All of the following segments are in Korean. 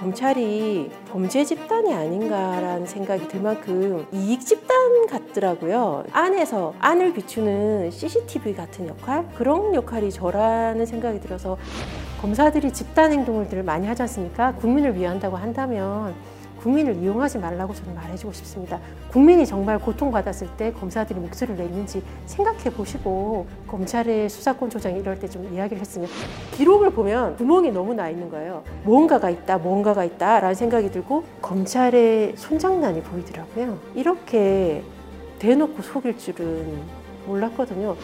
검찰이 범죄 집단이 아닌가라는 생각이 들 만큼 이익 집단 같더라고요. 안에서 안을 비추는 CCTV 같은 역할 그런 역할이 저라는 생각이 들어서 검사들이 집단 행동을 많이 하지 않습니까? 국민을 위한다고 한다면 국민을 이용하지 말라고 저는 말해주고 싶습니다. 국민이 정말 고통받았을 때 검사들이 목소리를 내는지 생각해 보시고 검찰의 수사권 조장 이럴 때 좀 이야기를 했으면 기록을 보면 구멍이 너무 나 있는 거예요. 뭔가가 있다, 뭔가가 있다 라는 생각이 들고 검찰의 손장난이 보이더라고요. 이렇게 대놓고 속일 줄은 몰랐거든요.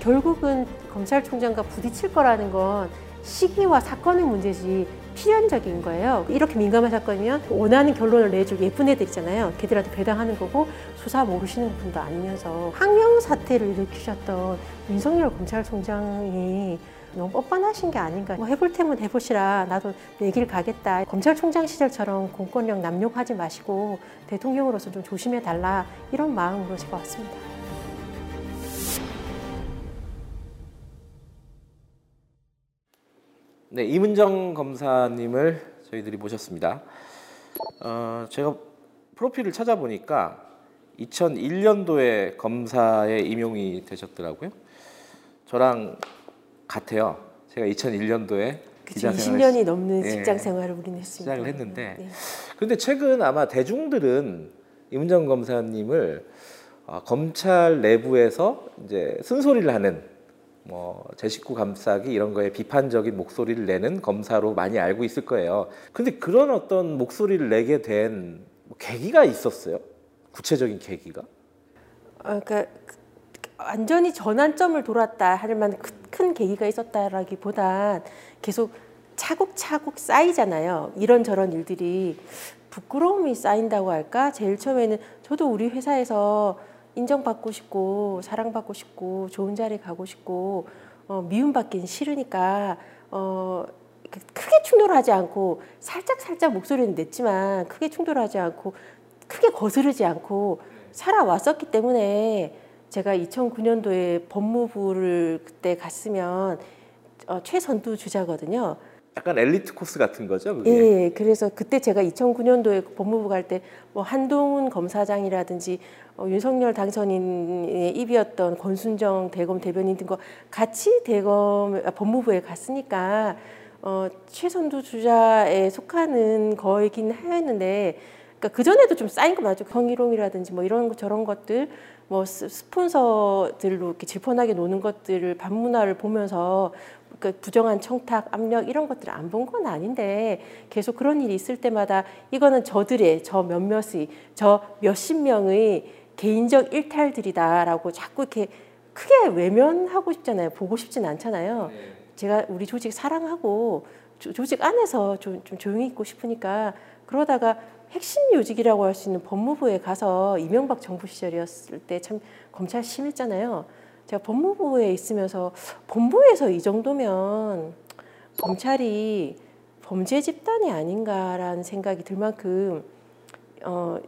결국은 검찰총장과 부딪힐 거라는 건 시기와 사건의 문제지 필연적인 거예요. 이렇게 민감한 사건이면 원하는 결론을 내줄 예쁜 애들이잖아요. 걔들한테 배당하는 거고 수사 모르시는 분도 아니면서 항명 사태를 일으키셨던 윤석열 검찰총장이 너무 뻔뻔하신 게 아닌가. 뭐 해볼 테면 해보시라. 나도 내 길 가겠다. 검찰총장 시절처럼 공권력 남용하지 마시고 대통령으로서 좀 조심해 달라. 이런 마음으로 제가 왔습니다. 네, 이문정 검사님을 저희들이 모셨습니다. 어, 제가 프로필을 찾아보니까 2001년도에 검사에 임용이 되셨더라고요. 저랑 같아요. 제가 2001년도에 기자 20년이 넘는 예, 직장 생활을 우리는 했습니다. 시작을 했는데, 네. 그런데 최근 아마 대중들은 이문정 검사님을 어, 검찰 내부에서 이제 쓴소리를 하는 뭐제 식구 감싸기 이런 거에 비판적인 목소리를 내는 검사로 많이 알고 있을 거예요. 근데 그런 어떤 목소리를 내게 된뭐 계기가 있었어요? 구체적인 계기가? 아, 그러니까 완전히 전환점을 돌았다 할 만한 큰 계기가 있었다라기보단 계속 차곡차곡 쌓이잖아요. 이런저런 일들이 부끄러움이 쌓인다고 할까? 제일 처음에는 저도 우리 회사에서 인정받고 싶고 사랑받고 싶고 좋은 자리 가고 싶고 어, 미움받기는 싫으니까 어, 크게 충돌하지 않고 살짝 살짝 목소리는 냈지만 크게 충돌하지 않고 크게 거스르지 않고 살아왔었기 때문에 제가 2009년도에 법무부를 그때 갔으면 어, 최선두 주자거든요. 약간 엘리트 코스 같은 거죠? 그게? 예, 그래서 그때 제가 2009년도에 법무부 갈 때 뭐 한동훈 검사장이라든지 어, 윤석열 당선인의 입이었던 권순정 대검 대변인 등과 같이 대검 아, 법무부에 갔으니까 어, 최선두 주자에 속하는 거이긴 하였는데 그러니까 그 전에도 좀 쌓인 거 맞죠 경희롱이라든지 뭐 이런 저런 것들 뭐 스폰서들로 이렇게 질펀하게 노는 것들을 반문화를 보면서 그 부정한 청탁, 압력 이런 것들을 안 본 건 아닌데 계속 그런 일이 있을 때마다 이거는 저들의 저 몇몇의 저 몇십 명의 개인적 일탈들이다라고 자꾸 이렇게 크게 외면하고 싶잖아요. 보고 싶진 않잖아요. 네. 제가 우리 조직 사랑하고 조, 조직 안에서 좀, 좀 조용히 있고 싶으니까 그러다가 핵심 요직이라고 할 수 있는 법무부에 가서 이명박 정부 시절이었을 때 참 검찰 심했잖아요. 제가 법무부에 있으면서 본부에서 이 정도면 검찰이 범죄 집단이 아닌가라는 생각이 들 만큼 어,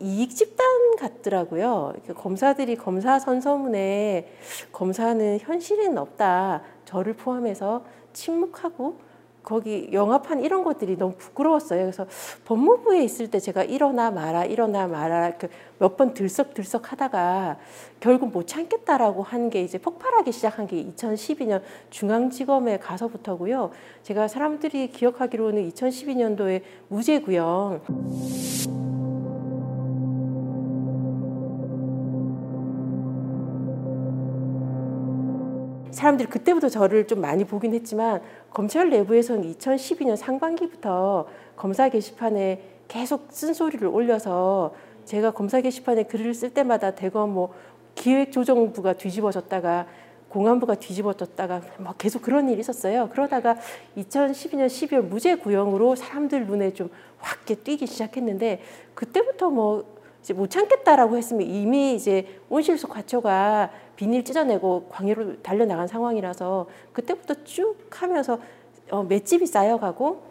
이익 집단 같더라고요. 검사들이 검사 선서문에 검사는 현실에는 없다. 저를 포함해서 침묵하고 거기 영화판 이런 것들이 너무 부끄러웠어요. 그래서 법무부에 있을 때 제가 일어나 마라 일어나 마라 몇 번 들썩들썩 하다가 결국 못 참겠다라고 한 게 이제 폭발하기 시작한 게 2012년 중앙지검에 가서부터고요. 제가 사람들이 기억하기로는 2012년도에 무죄구형 사람들이 그때부터 저를 좀 많이 보긴 했지만 검찰 내부에서는 2012년 상반기부터 검사 게시판에 계속 쓴소리를 올려서 제가 검사 게시판에 글을 쓸 때마다 대검 뭐 기획조정부가 뒤집어졌다가 공안부가 뒤집어졌다가 막 계속 그런 일이 있었어요. 그러다가 2012년 12월 무죄 구형으로 사람들 눈에 좀 확 뛰기 시작했는데 그때부터 뭐 이제 못 참겠다라고 했으면 이미 이제 온실속 과초가 비닐 찢어내고 광해로 달려나간 상황이라서 그때부터 쭉 하면서 어, 맷집이 쌓여가고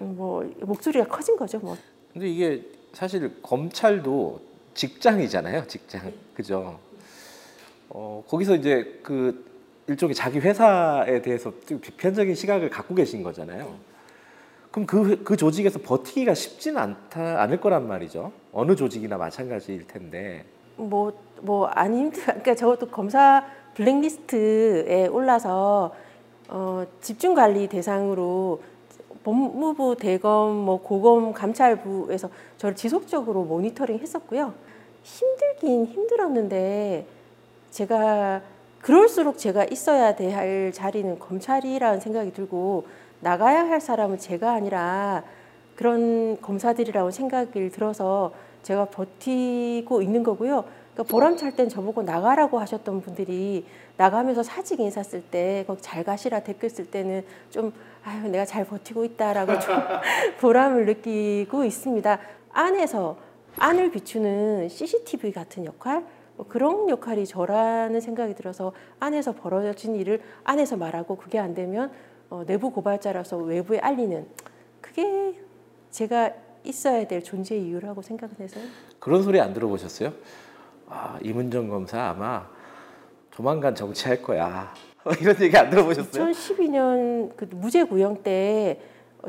음, 뭐 목소리가 커진 거죠. 뭐. 근데 이게 사실 검찰도 직장이잖아요. 직장. 그죠? 어, 거기서 이제 그 일종의 자기 회사에 대해서 비편적인 시각을 갖고 계신 거잖아요. 그럼 그, 그 조직에서 버티기가 쉽지는 않다, 않을 거란 말이죠. 어느 조직이나 마찬가지일 텐데. 뭐, 뭐, 안 힘들, 그러니까 저도 검사 블랙리스트에 올라서 어, 집중 관리 대상으로 법무부 대검, 뭐 고검 감찰부에서 저를 지속적으로 모니터링 했었고요. 힘들긴 힘들었는데 제가 그럴수록 제가 있어야 될 자리는 검찰이라는 생각이 들고 나가야 할 사람은 제가 아니라 그런 검사들이라고 생각을 들어서 제가 버티고 있는 거고요. 그러니까 보람찰 땐 저보고 나가라고 하셨던 분들이 나가면서 사직 인사 쓸 때 거기 잘 가시라 댓글 쓸 때는 좀 아유 내가 잘 버티고 있다라고 좀 보람을 느끼고 있습니다. 안에서 안을 비추는 CCTV 같은 역할 뭐 그런 역할이 저라는 생각이 들어서 안에서 벌어진 일을 안에서 말하고 그게 안 되면 어, 내부 고발자라서 외부에 알리는 그게 제가 있어야 될 존재 이유라고 생각을 해서요. 그런 소리 안 들어보셨어요? 아, 이문정 검사 아마 조만간 정치할 거야. 이런 얘기 안 들어보셨어요? 2012년 그 무죄 구형 때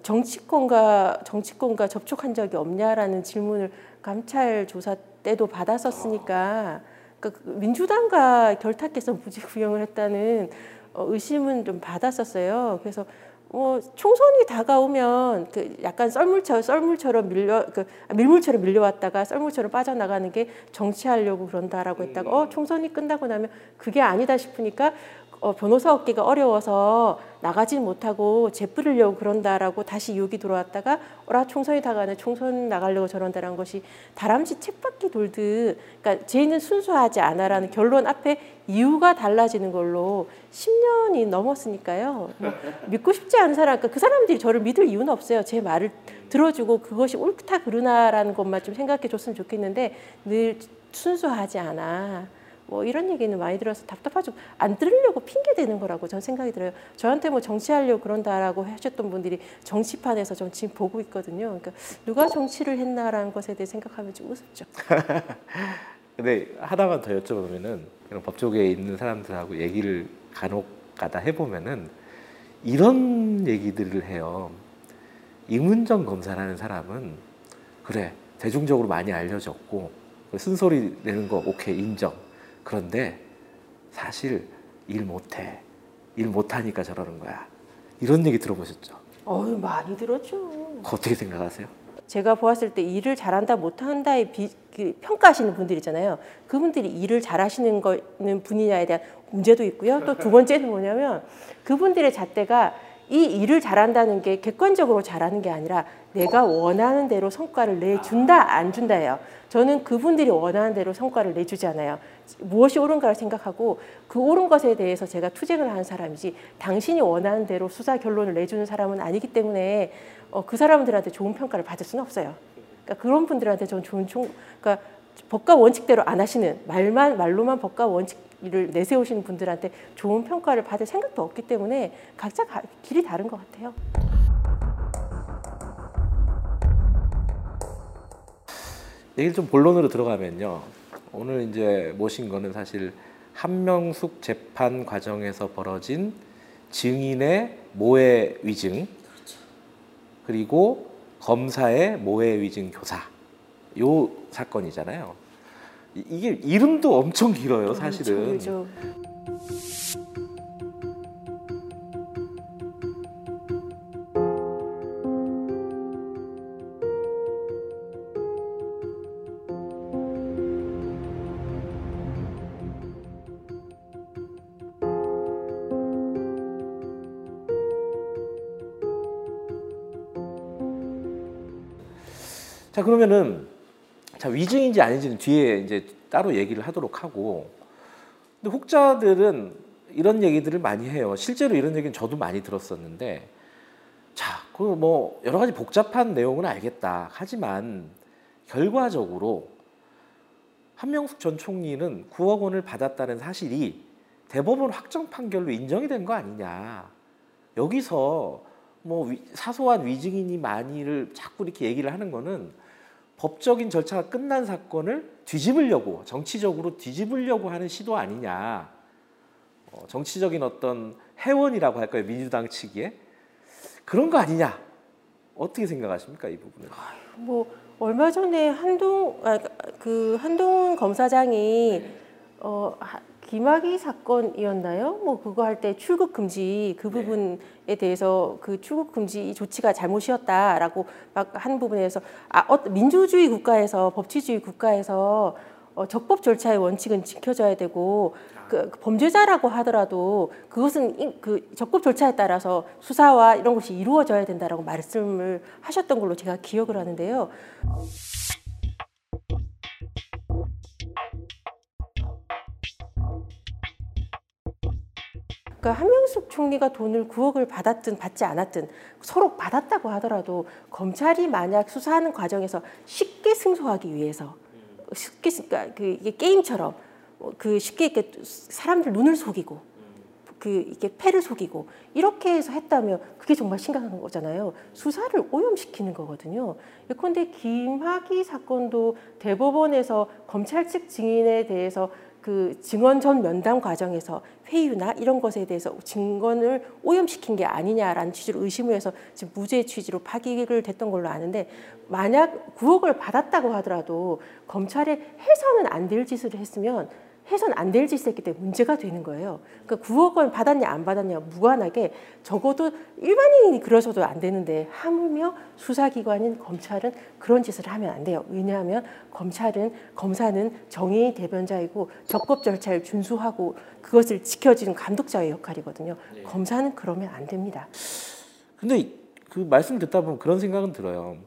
정치권과 정치권과 접촉한 적이 없냐라는 질문을 감찰 조사 때도 받았었으니까 그러니까 민주당과 결탁해서 무죄 구형을 했다는 어, 의심은 좀 받았었어요. 그래서 뭐 총선이 다가오면 그 약간 썰물처럼 썰물처럼 밀려 그 밀물처럼 밀려왔다가 썰물처럼 빠져나가는 게 정치하려고 그런다라고 했다가 어 총선이 끝나고 나면 그게 아니다 싶으니까 어, 변호사 얻기가 어려워서 나가지 못하고 재뿌리려고 그런다라고 다시 욕이 들어왔다가 어라 총선이 다가네 총선 나가려고 저런다라는 것이 다람쥐 책바퀴 돌듯 그러니까 죄는 순수하지 않아라는 결론 앞에 이유가 달라지는 걸로 10년이 넘었으니까요. 뭐 믿고 싶지 않은 사람, 그러니까 그 사람들이 저를 믿을 이유는 없어요. 제 말을 들어주고 그것이 옳다 그르나라는 것만 좀 생각해 줬으면 좋겠는데 늘 순수하지 않아. 뭐 이런 얘기는 많이 들어서 답답하죠. 안 들으려고 핑계 대는 거라고 저는 생각이 들어요. 저한테 뭐 정치하려고 그런다라고 하셨던 분들이 정치판에서 전 지금 보고 있거든요. 그러니까 누가 정치를 했나라는 것에 대해 생각하면 좀 우습죠. 근데 하나만 더 여쭤보면은 이런 법조계에 있는 사람들하고 얘기를 간혹 가다 해보면은 이런 얘기들을 해요. 이문정 검사라는 사람은 그래 대중적으로 많이 알려졌고 쓴소리 내는 거 오케이 인정. 그런데 사실 일 못해. 일 못하니까 저러는 거야. 이런 얘기 들어보셨죠? 어유 많이 들었죠. 어떻게 생각하세요? 제가 보았을 때 일을 잘한다 못한다의 비, 그 평가하시는 분들 있잖아요. 그분들이 일을 잘하시는 거는 분이냐에 대한 문제도 있고요. 또 두 번째는 뭐냐면 그분들의 잣대가 이 일을 잘한다는 게 객관적으로 잘하는 게 아니라 내가 원하는 대로 성과를 내준다 안 준다예요. 저는 그분들이 원하는 대로 성과를 내주지 않아요. 무엇이 옳은가를 생각하고 그 옳은 것에 대해서 제가 투쟁을 하는 사람이지 당신이 원하는 대로 수사 결론을 내주는 사람은 아니기 때문에 어, 그 사람들한테 좋은 평가를 받을 수는 없어요. 그러니까 그런 분들한테 저는 좋은 총, 그러니까 법과 원칙대로 안 하시는 말만 말로만 법과 원칙을 내세우시는 분들한테 좋은 평가를 받을 생각도 없기 때문에 각자 가, 길이 다른 것 같아요. 얘기를 좀 본론으로 들어가면요. 오늘 이제 모신 거는 사실 한명숙 재판 과정에서 벌어진 증인의 모해 위증 그리고 검사의 모해 위증 교사 요 사건이잖아요. 이게 이름도 엄청 길어요, 사실은. 그렇 자 그러면은 자 위증인지 아닌지는 뒤에 이제 따로 얘기를 하도록 하고 근데 혹자들은 이런 얘기들을 많이 해요. 실제로 이런 얘기는 저도 많이 들었었는데 자, 그 뭐 여러 가지 복잡한 내용은 알겠다. 하지만 결과적으로 한명숙 전 총리는 9억 원을 받았다는 사실이 대법원 확정 판결로 인정이 된 거 아니냐. 여기서 뭐 사소한 위증인이 많이를 자꾸 이렇게 얘기를 하는 거는 법적인 절차가 끝난 사건을 뒤집으려고 정치적으로 뒤집으려고 하는 시도 아니냐. 어, 정치적인 어떤 해원이라고 할까요 민주당 측에 그런 거 아니냐 어떻게 생각하십니까 이 부분은? 뭐 얼마 전에 한동 아, 그 한동훈 검사장이 어 하- 김학의 사건이었나요? 뭐 그거 할 때 출국 금지 그 부분에 대해서 그 출국 금지 조치가 잘못이었다라고 막 한 부분에서 아 어, 민주주의 국가에서 법치주의 국가에서 어, 적법 절차의 원칙은 지켜져야 되고 그, 그 범죄자라고 하더라도 그것은 이- 그 적법 절차에 따라서 수사와 이런 것이 이루어져야 된다라고 말씀을 하셨던 걸로 제가 기억을 하는데요. 그러니까 한명숙 총리가 돈을 9억을 받았든 받지 않았든 서로 받았다고 하더라도 검찰이 만약 수사하는 과정에서 쉽게 승소하기 위해서 쉽게 그러니까 그 이게 게임처럼 어, 그 쉽게 이렇게 사람들 눈을 속이고 그 이게 패를 속이고 이렇게 해서 했다면 그게 정말 심각한 거잖아요. 수사를 오염시키는 거거든요. 예컨대 김학의 사건도 대법원에서 검찰 측 증인에 대해서 그 증언 전 면담 과정에서 회유나 이런 것에 대해서 증언을 오염시킨 게 아니냐라는 취지로 의심을 해서 지금 무죄 취지로 파기를 됐던 걸로 아는데 만약 9억을 받았다고 하더라도 검찰에 해서는 안 될 짓을 했으면 해서는 안될 짓을 했기 때문에 문제가 되는 거예요. 그러니까 9억 원 받았냐 안 받았냐 무관하게 적어도 일반인이 그러셔도 안 되는데 하물며 수사기관인 검찰은 그런 짓을 하면 안 돼요. 왜냐하면 검찰은 검사는 정의의 대변자이고 적법 절차를 준수하고 그것을 지켜주는 감독자의 역할이거든요. 검사는 그러면 안 됩니다. 근데 그 말씀 듣다 보면 그런 생각은 들어요.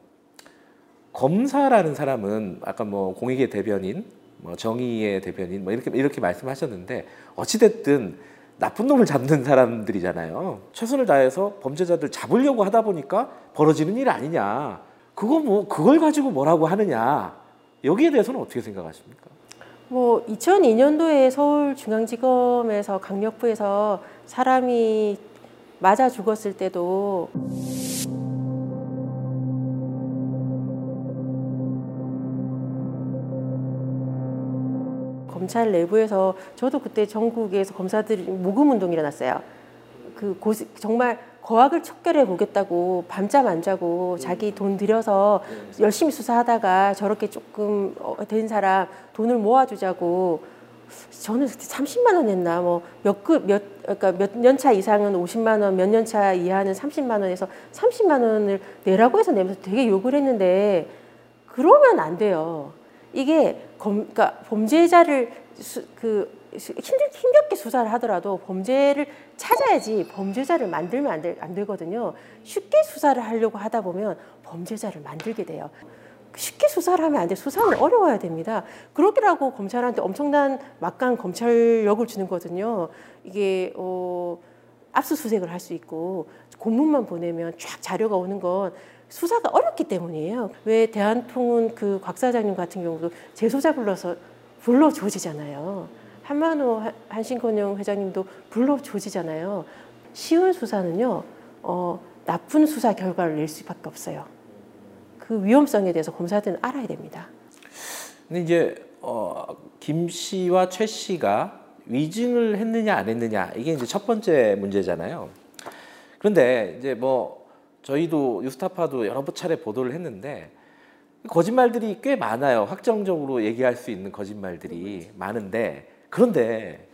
검사라는 사람은 아까 뭐 공익의 대변인, 뭐 정의의 대변인, 뭐 이렇게 이렇게 말씀하셨는데 어찌 됐든 나쁜 놈을 잡는 사람들이잖아요. 최선을 다해서 범죄자들 잡으려고 하다 보니까 벌어지는 일 아니냐. 그거 뭐 그걸 가지고 뭐라고 하느냐. 여기에 대해서는 어떻게 생각하십니까? 뭐 2002년도에 서울중앙지검에서 강력부에서 사람이 맞아 죽었을 때도 검찰 내부에서 저도 그때 전국에서 검사들이 모금 운동이 일어났어요. 그 고시, 정말 거학을 척결해 보겠다고 밤잠 안 자고 자기 돈 들여서 열심히 수사하다가 저렇게 조금 어, 된 사람 돈을 모아주자고 저는 그때 30만 원 냈나 뭐몇그몇 그러니까 몇 년 차 이상은 50만 원, 몇 년 차 이하는 30만 원에서 30만 원을 내라고 해서 내면서 되게 욕을 했는데 그러면 안 돼요. 이게 검, 그러니까 범죄자를 수, 그 수- 힘들, 힘겹게 수사를 하더라도 범죄를 찾아야지 범죄자를 만들면 안, 되, 안 되거든요. 쉽게 수사를 하려고 하다 보면 범죄자를 만들게 돼요. 쉽게 수사를 하면 안 돼. 수사는 어려워야 됩니다. 그러기라고 검찰한테 엄청난 막강 검찰력을 주는 거거든요. 이게 어, 압수수색을 할 수 있고 공문만 보내면 쫙 자료가 오는 건 수사가 어렵기 때문이에요. 왜 대한통운 그 곽 사장님 같은 경우도 재소자 불러서 불러 조지잖아요. 한만호 한- 한신건영 회장님도 불러 조지잖아요. 쉬운 수사는요, 어, 나쁜 수사 결과를 낼 수밖에 없어요. 그 위험성에 대해서 검사들은 알아야 됩니다. 근데 이제 어, 김 씨와 최 씨가 위증을 했느냐 안 했느냐 이게 이제 첫 번째 문제잖아요. 그런데 이제 뭐 저희도 뉴스타파도 여러 차례 보도를 했는데 거짓말들이 꽤 많아요. 확정적으로 얘기할 수 있는 거짓말들이 많은데 그런데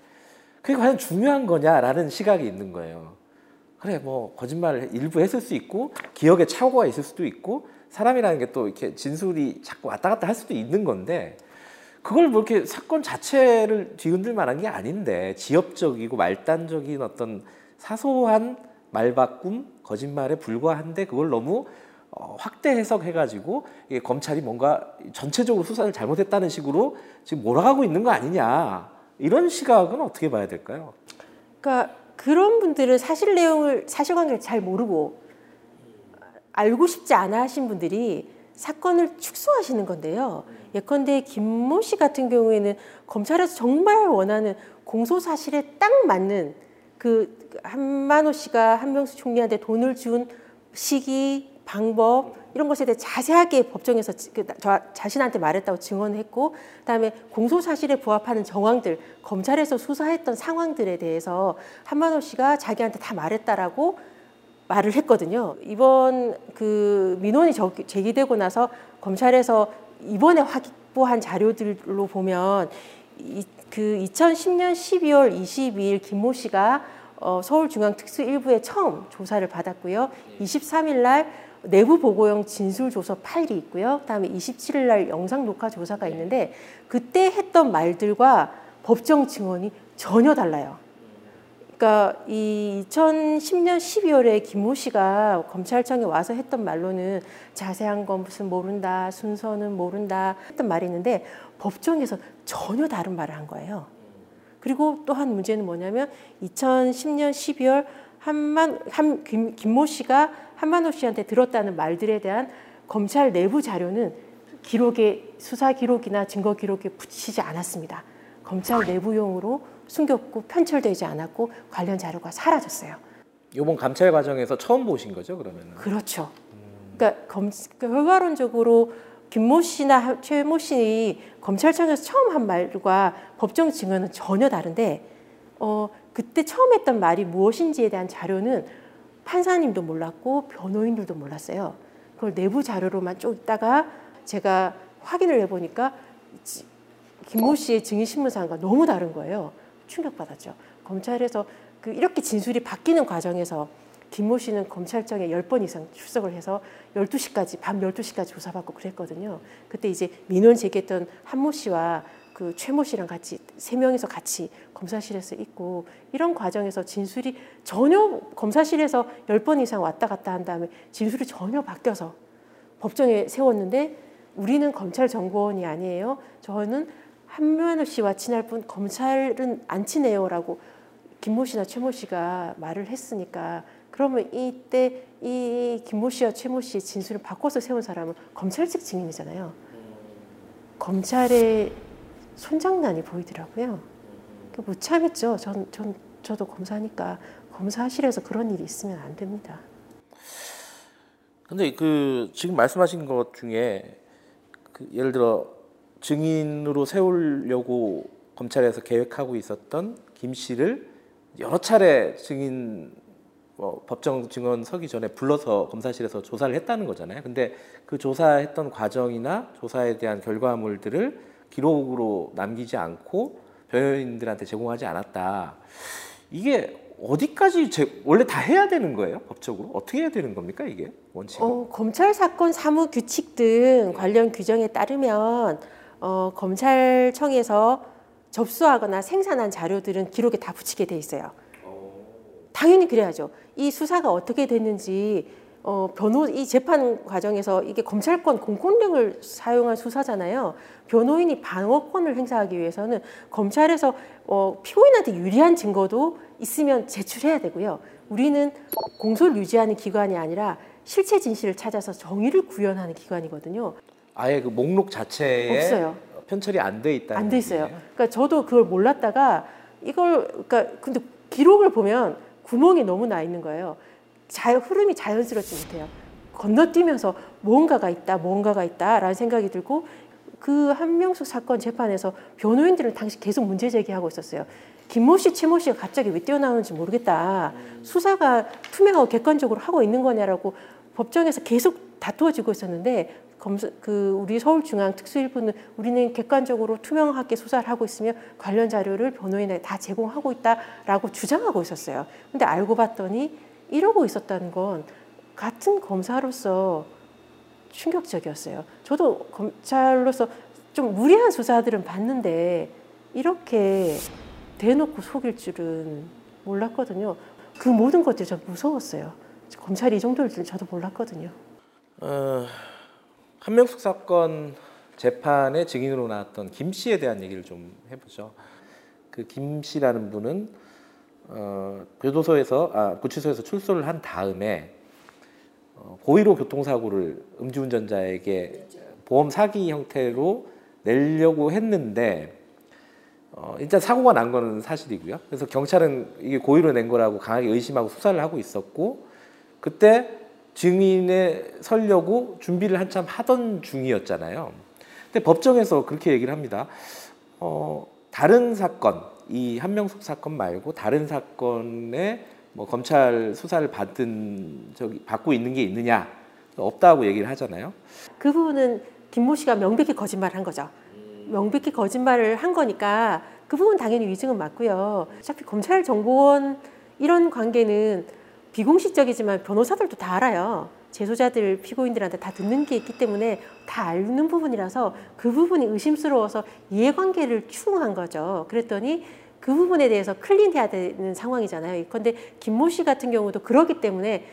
그게 과연 중요한 거냐라는 시각이 있는 거예요. 그래 뭐 거짓말을 일부 했을 수 있고 기억에 착오가 있을 수도 있고 사람이라는 게 또 이렇게 진술이 자꾸 왔다 갔다 할 수도 있는 건데 그걸 뭐 이렇게 사건 자체를 뒤흔들 만한 게 아닌데 지엽적이고 말단적인 어떤 사소한 말바꿈 거짓말에 불과한데 그걸 너무 어, 확대 해석해가지고 이게 검찰이 뭔가 전체적으로 수사를 잘못했다는 식으로 지금 몰아가고 있는 거 아니냐 이런 시각은 어떻게 봐야 될까요? 그러니까 그런 분들은 사실 내용을 사실관계를 잘 모르고 알고 싶지 않아 하신 분들이 사건을 축소하시는 건데요. 예컨대 김모 씨 같은 경우에는 검찰에서 정말 원하는 공소 사실에 딱 맞는 그 한만호 씨가 한명수 총리한테 돈을 준 시기, 방법 이런 것에 대해 자세하게 법정에서 지- 그 자- 자신한테 말했다고 증언했고 그다음에 공소 사실에 부합하는 정황들 검찰에서 수사했던 상황들에 대해서 한만호 씨가 자기한테 다 말했다라고 말을 했거든요. 이번 그 민원이 저- 제기되고 나서 검찰에서 이번에 확보한 자료들로 보면 이, 그 2010년 12월 22일 김모 씨가 어, 서울중앙특수 1부에 처음 조사를 받았고요. 23일 날 내부 보고용 진술 조서 파일이 있고요. 그다음에 27일 날 영상 녹화 조사가 있는데 그때 했던 말들과 법정 증언이 전혀 달라요. 그러니까 이 2010년 12월에 김모 씨가 검찰청에 와서 했던 말로는 자세한 것은 모른다, 순서는 모른다 했던 말이 있는데 법정에서 전혀 다른 말을 한 거예요. 그리고 또한 문제는 뭐냐면 2010년 12월 한만 한 김, 김모 씨가 한만호 씨한테 들었다는 말들에 대한 검찰 내부 자료는 기록에 수사 기록이나 증거 기록에 붙이지 않았습니다. 검찰 내부용으로 숨겼고 편철되지 않았고 관련 자료가 사라졌어요. 이번 감찰 과정에서 처음 보신 거죠, 그러면은? 그렇죠. 그러니까 검, 결과론적으로 김모 씨나 최모 씨 검찰청에서 처음 한 말과 법정 증언은 전혀 다른데 어, 그때 처음 했던 말이 무엇인지에 대한 자료는 판사님도 몰랐고 변호인들도 몰랐어요. 그걸 내부 자료로만 쭉 있다가 제가 확인을 해보니까 지- 김모 씨의 증인신문사과 너무 다른 거예요. 충격받았죠. 검찰에서 그 이렇게 진술이 바뀌는 과정에서 김모 씨는 검찰청에 10번 이상 출석을 해서 12시까지 밤 12시까지 조사받고 그랬거든요. 그때 이제 민원 제기했던 한모 씨와 그 최모 씨랑 같이 세 명이서 같이 검사실에서 있고 이런 과정에서 진술이 전혀 검사실에서 10번 이상 왔다 갔다 한 다음에 진술이 전혀 바뀌어서 법정에 세웠는데 우리는 검찰 정보원이 아니에요. 저는 한면호 씨와 친할 뿐 검찰은 안 친해요라고 김모 씨나 최모 씨가 말을 했으니까 그러면 이때 이 김모 씨와 최모 씨의 진술을 바꿔서 세운 사람은 검찰 측 증인이잖아요. 검찰의 손장난이 보이더라고요. 그못 참겠죠. 전, 전 저도 검사니까 검사실에서 그런 일이 있으면 안 됩니다. 근데 그 지금 말씀하신 것 중에 그 예를 들어 증인으로 세우려고 검찰에서 계획하고 있었던 김 씨를 여러 차례 증인 뭐 법정 증언 서기 전에 불러서 검사실에서 조사를 했다는 거잖아요. 근데 그 조사했던 과정이나 조사에 대한 결과물들을 기록으로 남기지 않고 변호인들한테 제공하지 않았다. 이게 어디까지 제, 원래 다 해야 되는 거예요? 법적으로 어떻게 해야 되는 겁니까 이게 원칙? 어, 검찰 사건 사무 규칙 등 관련 규정에 따르면 어, 검찰청에서 접수하거나 생산한 자료들은 기록에 다 붙이게 돼 있어요. 당연히 그래야죠. 이 수사가 어떻게 됐는지 어, 변호 이 재판 과정에서 이게 검찰권 공권력을 사용한 수사잖아요. 변호인이 방어권을 행사하기 위해서는 검찰에서 어, 피고인한테 유리한 증거도 있으면 제출해야 되고요. 우리는 공소를 유지하는 기관이 아니라 실체 진실을 찾아서 정의를 구현하는 기관이거든요. 아예 그 목록 자체에 없어요. 편철이 안 돼 있다. 안 돼 있어요. 그러니까 저도 그걸 몰랐다가 이걸 그러니까 근데 기록을 보면 구멍이 너무 나 있는 거예요. 자 흐름이 자연스럽지 못해요. 건너뛰면서 뭔가가 있다, 뭔가가 있다라는 생각이 들고 그 한명숙 사건 재판에서 변호인들은 당시 계속 문제 제기하고 있었어요. 김모 씨, 최모 씨가 갑자기 왜 뛰어나오는지 모르겠다. 수사가 투명하고 객관적으로 하고 있는 거냐라고 법정에서 계속 다투어지고 있었는데 검사 그 우리 서울중앙 특수일부는 우리는 객관적으로 투명하게 수사를 하고 있으며 관련 자료를 변호인에게 다 제공하고 있다라고 주장하고 있었어요. 근데 알고 봤더니 이러고 있었다는 건 같은 검사로서 충격적이었어요. 저도 검찰로서 좀 무리한 수사들은 봤는데 이렇게 대놓고 속일 줄은 몰랐거든요. 그 모든 것들이 좀 무서웠어요. 검찰이 이 정도일 줄은 저도 몰랐거든요. 어, 한명숙 사건 재판의 증인으로 나왔던 김 씨에 대한 얘기를 좀 해보죠. 그 김 씨라는 분은 어, 교도소에서 아, 구치소에서 출소를 한 다음에 어, 고의로 교통사고를 음주운전자에게 보험 사기 형태로 내려고 했는데 어, 일단 사고가 난 거는 사실이고요. 그래서 경찰은 이게 고의로 낸 거라고 강하게 의심하고 수사를 하고 있었고 그때 증인에 서려고 준비를 한참 하던 중이었잖아요. 근데 법정에서 그렇게 얘기를 합니다. 어, 다른 사건, 이 한명숙 사건 말고 다른 사건의 뭐 검찰 수사를 받은 저기 받고 있는 게 있느냐 없다고 얘기를 하잖아요. 그 부분은 김모 씨가 명백히 거짓말을 한 거죠. 명백히 거짓말을 한 거니까 그 부분 당연히 위증은 맞고요. 어차피 검찰 정보원 이런 관계는 비공식적이지만 변호사들도 다 알아요. 재소자들 피고인들한테 다 듣는 게 있기 때문에 다 아는 부분이라서 그 부분이 의심스러워서 이해관계를 추궁한 거죠. 그랬더니 그 부분에 대해서 클린해야 되는 상황이잖아요. 그런데 김모 씨 같은 경우도 그러기 때문에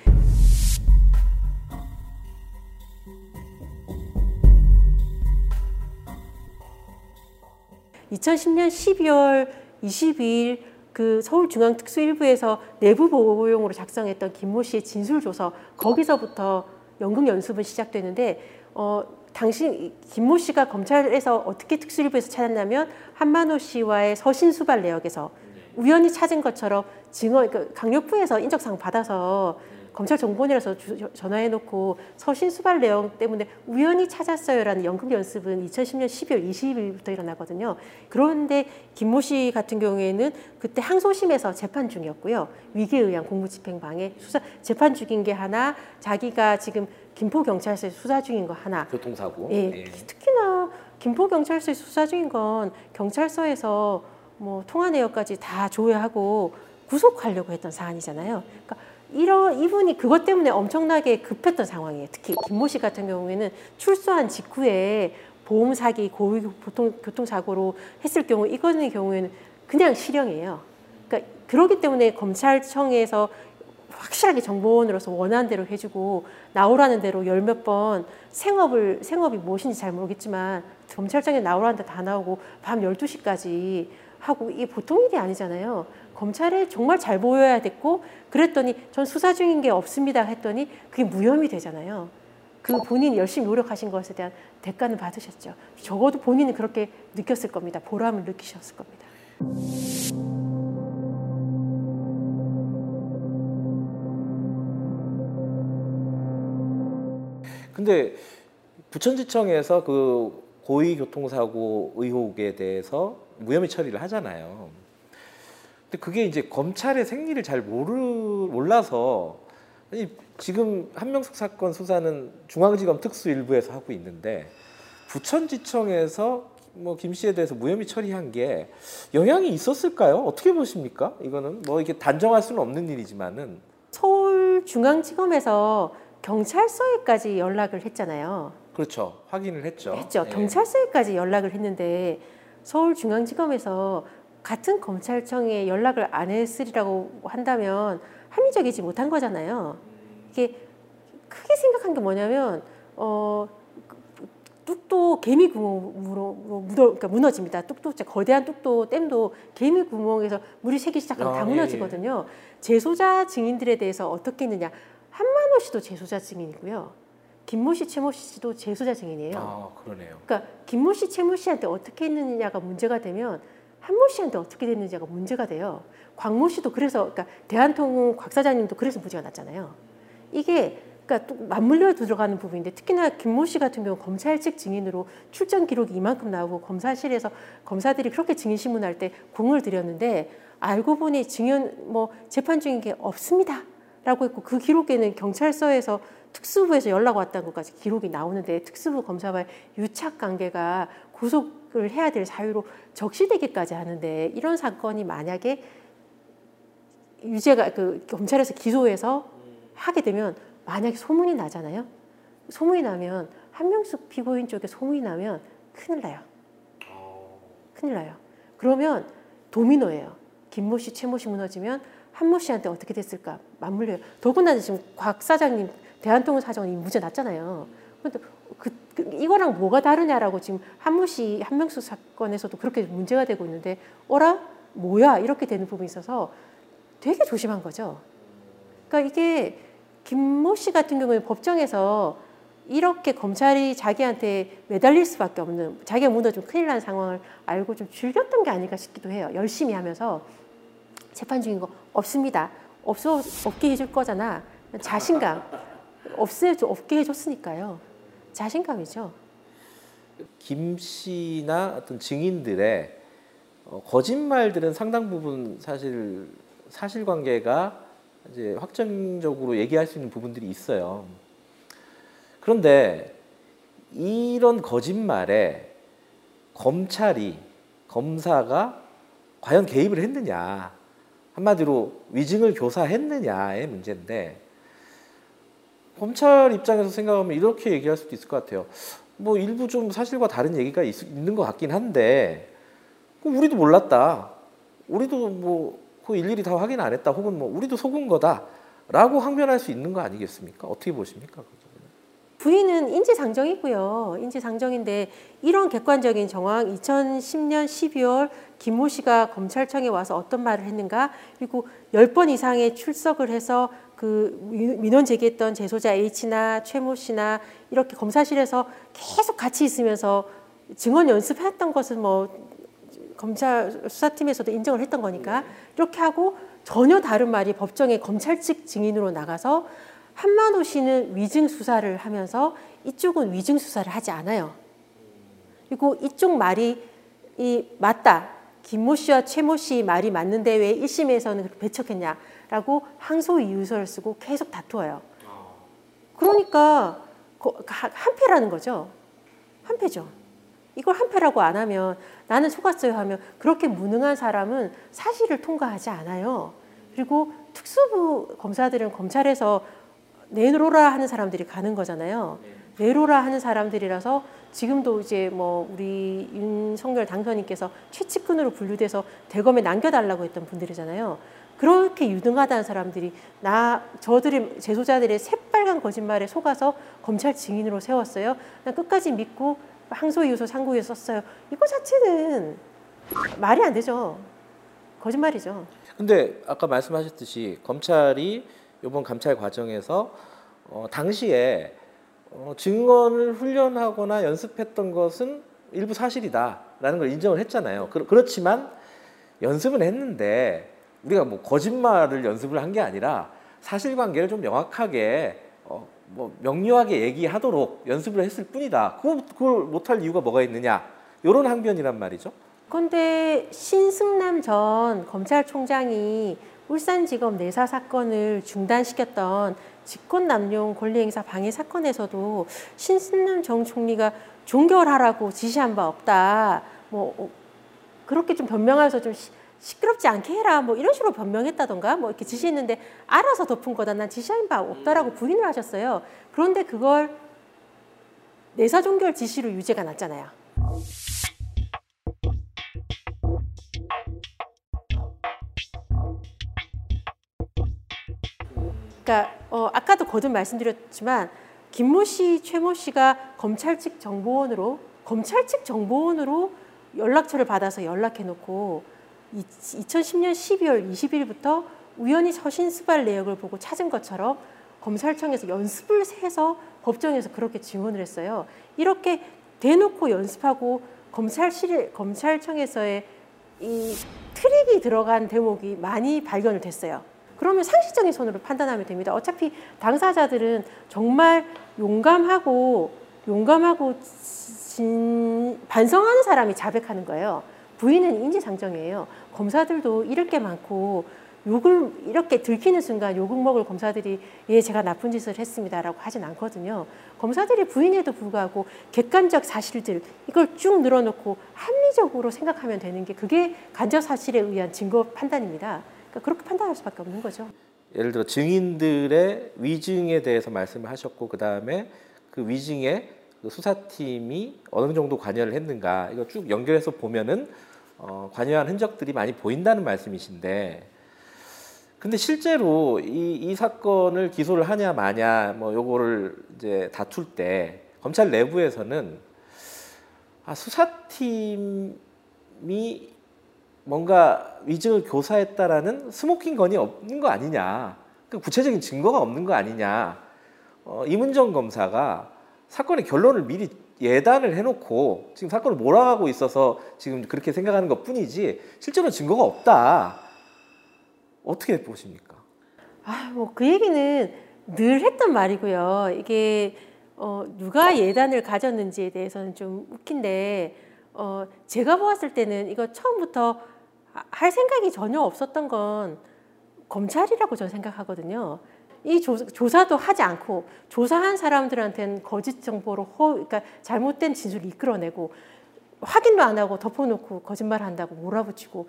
2010년 12월 22일 그 서울중앙특수 일부에서 내부 보고용으로 작성했던 김모 씨의 진술조서 거기서부터 연극 연습은 시작되는데 어 당신 김모 씨가 검찰에서 어떻게 특수일부에서 찾았냐면 한만호 씨와의 서신 수발 내역에서 우연히 찾은 것처럼 증언 그 강력부에서 인적사항 받아서 검찰 정보원이라서 전화해놓고 서신 수발 내용 때문에 우연히 찾았어요라는 연극 연습은 2010년 12월 20일부터 일어나거든요. 그런데 김모 씨 같은 경우에는 그때 항소심에서 재판 중이었고요. 위기에 의한 공무집행방해 수사 재판 중인 게 하나, 자기가 지금 김포 경찰서에 수사 중인 거 하나. 교통사고. 예, 예. 특히나 김포 경찰서에 수사 중인 건 경찰서에서 뭐 통화 내역까지 다 조회하고 구속하려고 했던 사안이잖아요. 그러니까 이런 이분이 그것 때문에 엄청나게 급했던 상황이에요. 특히 김모 씨 같은 경우에는 출소한 직후에 보험 사기, 고의 보통 교통 사고로 했을 경우 이거는 경우에는 그냥 실형이에요. 그러니까 그러기 때문에 검찰청에서 확실하게 정보원으로서 원하는 대로 해주고 나오라는 대로 열 몇 번 생업을 생업이 무엇인지 잘 모르겠지만 검찰청에 나오라는 데 다 나오고 밤 12시까지 하고 이게 보통 일이 아니잖아요. 검찰에 정말 잘 보여야 됐고 그랬더니 전 수사 중인 게 없습니다 했더니 그게 무혐의 되잖아요. 그 본인이 열심히 노력하신 것에 대한 대가는 받으셨죠. 적어도 본인은 그렇게 느꼈을 겁니다. 보람을 느끼셨을 겁니다. 근데 부천지청에서 그 고의 교통사고 의혹에 대해서 무혐의 처리를 하잖아요. 근데 그게 이제 검찰의 생리를 잘 모르 몰라서 아니 지금 한명숙 사건 수사는 중앙지검 특수일부에서 하고 있는데 부천지청에서 뭐 김 씨에 대해서 무혐의 처리한 게 영향이 있었을까요? 어떻게 보십니까? 이거는 뭐 이게 단정할 수는 없는 일이지만은 서울중앙지검에서 경찰서에까지 연락을 했잖아요. 그렇죠. 확인을 했죠. 했죠. 예. 경찰서에까지 연락을 했는데 서울중앙지검에서 같은 검찰청에 연락을 안 했으리라고 한다면 합리적이지 못한 거잖아요. 이게 크게 생각한 게 뭐냐면 어 뚝도 개미 구멍으로 무너 그러니까 무너집니다. 뚝도 거대한 뚝도 댐도 개미 구멍에서 물이 새기 시작하면 아, 다 예, 무너지거든요. 재소자 증인들에 대해서 어떻게 했느냐? 한만호 씨도 재소자 증인이고요. 김모 씨, 최모 씨도 재소자 증인이에요. 아 그러네요. 그러니까 김모 씨, 최모 씨한테 어떻게 했느냐가 문제가 되면 한모 씨한테 어떻게 됐는지가 문제가 돼요. 광모 씨도 그래서 그러니까 대한통운 곽 사장님도 그래서 무죄가 났잖아요. 이게 그러니까 또 맞물려 들어가는 부분인데 특히나 김모 씨 같은 경우 검찰 측 증인으로 출전 기록이 이만큼 나오고 검사실에서 검사들이 그렇게 증인 신문할 때 공을 들였는데 알고 보니 증인 뭐 재판 중인 게 없습니다 라고 했고 그 기록에는 경찰서에서 특수부에서 연락 왔다는 것까지 기록이 나오는데 특수부 검사와의 유착 관계가 구속 을 해야 될 사유로 적시되기까지 하는데 이런 사건이 만약에 유죄가 그 검찰에서 기소해서 하게 되면 만약에 소문이 나잖아요. 소문이 나면 한명숙 피고인 쪽에 소문이 나면 큰일 나요. 큰일 나요. 그러면 도미노예요. 김모 씨, 최모 씨 무너지면 한모 씨한테 어떻게 됐을까 맞물려요. 더군다나 지금 곽 사장님 대한통운 사정이 무죄 났잖아요. 근데 그, 그, 이거랑 뭐가 다르냐라고 지금 한모 씨 한명숙 사건에서도 그렇게 문제가 되고 있는데 어라 뭐야 이렇게 되는 부분이 있어서 되게 조심한 거죠. 그러니까 이게 김모 씨 같은 경우에 법정에서 이렇게 검찰이 자기한테 매달릴 수밖에 없는 자기가 무너지면 큰일 난 상황을 알고 좀 즐겼던 게 아닐까 싶기도 해요. 열심히 하면서 재판 중인 거 없습니다. 없어 없게 해줄 거잖아. 자신감 없애 없게 해줬으니까요. 자신감이죠. 김 씨나 어떤 증인들의 어, 거짓말들은 상당 부분 사실 사실관계가 이제 확정적으로 얘기할 수 있는 부분들이 있어요. 그런데 이런 거짓말에 검찰이 검사가 과연 개입을 했느냐 한마디로 위증을 교사했느냐의 문제인데 검찰 입장에서 생각하면 이렇게 얘기할 수도 있을 것 같아요. 뭐 일부 좀 사실과 다른 얘기가 있, 있는 것 같긴 한데 우리도 몰랐다. 우리도 뭐 그 일일이 다 확인 안 했다. 혹은 뭐 우리도 속은 거다라고 항변할 수 있는 거 아니겠습니까? 어떻게 보십니까? 부인은 인지상정이고요. 인지상정인데 이런 객관적인 정황 2010년 12월 김모 씨가 검찰청에 와서 어떤 말을 했는가 그리고 10번 이상의 출석을 해서 그 민원 제기했던 재소자 H나 최모 씨나 이렇게 검사실에서 계속 같이 있으면서 증언 연습했던 것은 뭐 검찰 수사팀에서도 인정을 했던 거니까 이렇게 하고 전혀 다른 말이 법정에 검찰 측 증인으로 나가서 한만호 씨는 위증 수사를 하면서 이쪽은 위증 수사를 하지 않아요. 그리고 이쪽 말이 이 맞다. 김모 씨와 최모 씨 말이 맞는데 왜 1심에서는 배척했냐 라고 항소 이유서를 쓰고 계속 다투어요. 그러니까 한패라는 거죠. 한패죠. 이걸 한패라고 안 하면 나는 속았어요 하면 그렇게 무능한 사람은 사실을 통과하지 않아요. 그리고 특수부 검사들은 검찰에서 내로라 하는 사람들이 가는 거잖아요. 내로라 하는 사람들이라서 지금도 이제 뭐 우리 윤석열 당선인께서 최측근으로 분류돼서 대검에 남겨달라고 했던 분들이잖아요. 그렇게 유능하다는 사람들이 나 저들의 재소자들의 새빨간 거짓말에 속아서 검찰 증인으로 세웠어요. 난 끝까지 믿고 항소 이유서 상고유서 썼어요. 이거 자체는 말이 안 되죠. 거짓말이죠. 근데 아까 말씀하셨듯이 검찰이 이번 감찰 과정에서 어, 당시에 어, 증언을 훈련하거나 연습했던 것은 일부 사실이다라는 걸 인정을 했잖아요. 그, 그렇지만 연습은 했는데 우리가 뭐 거짓말을 연습을 한 게 아니라 사실관계를 좀 명확하게 어, 뭐 명료하게 얘기하도록 연습을 했을 뿐이다. 그걸, 그걸 못할 이유가 뭐가 있느냐? 이런 항변이란 말이죠. 그런데 신승남 전 검찰총장이 울산지검 내사 사건을 중단시켰던 직권남용 권리행사 방해 사건에서도 신승남 정 총리가 종결하라고 지시한 바 없다. 뭐 어, 그렇게 좀 변명하면서 좀 시끄럽지 않게 해라. 뭐 이런 식으로 변명했다던가 뭐 이렇게 지시했는데 알아서 덮은 거다. 난 지시한 바 없다라고 부인을 하셨어요. 그런데 그걸 내사 종결 지시로 유죄가 났잖아요. 그러니까 어, 아까도 거듭 말씀드렸지만 김모 씨, 최모 씨가 검찰 측 정보원으로 검찰 측 정보원으로 연락처를 받아서 연락해 놓고 2010년 12월 20일부터 우연히 서신 수발 내역을 보고 찾은 것처럼 검찰청에서 연습을 해서 법정에서 그렇게 증언을 했어요. 이렇게 대놓고 연습하고 검찰실 검찰청에서의 이 트릭이 들어간 대목이 많이 발견을 됐어요. 그러면 상식적인 손으로 판단하면 됩니다. 어차피 당사자들은 정말 용감하고 용감하고 진, 반성하는 사람이 자백하는 거예요. 부인은 인지상정이에요. 검사들도 잃을 게 많고 욕을 이렇게 들키는 순간 욕을 먹을 검사들이 예 제가 나쁜 짓을 했습니다라고 하진 않거든요. 검사들이 부인에도 불구하고 객관적 사실들 이걸 쭉 늘어놓고 합리적으로 생각하면 되는 게 그게 간접 사실에 의한 증거 판단입니다. 그러니까 그렇게 판단할 수밖에 없는 거죠. 예를 들어 증인들의 위증에 대해서 말씀을 하셨고 그 다음에 그 위증에 그 수사팀이 어느 정도 관여를 했는가 이거 쭉 연결해서 보면은 어, 관여한 흔적들이 많이 보인다는 말씀이신데 근데 실제로 이, 이 사건을 기소를 하냐 마냐 뭐 요거를 이제 다툴 때 검찰 내부에서는 아, 수사팀이 뭔가 위증을 교사했다라는 smoking gun이 없는 거 아니냐. 그 구체적인 증거가 없는 거 아니냐. 어, 임은정 검사가 사건의 결론을 미리 예단을 해놓고 지금 사건을 몰아가고 있어서 지금 그렇게 생각하는 것 뿐이지 실제로 증거가 없다. 어떻게 보십니까? 아, 뭐 그 얘기는 늘 했던 말이고요. 이게 어, 누가 예단을 가졌는지에 대해서는 좀 웃긴데 어, 제가 보았을 때는 이거 처음부터 할 생각이 전혀 없었던 건 검찰이라고 저는 생각하거든요. 이 조, 조사도 하지 않고 조사한 사람들한테는 거짓 정보로 허, 그러니까 잘못된 진술을 이끌어내고 확인도 안 하고 덮어놓고 거짓말한다고 몰아붙이고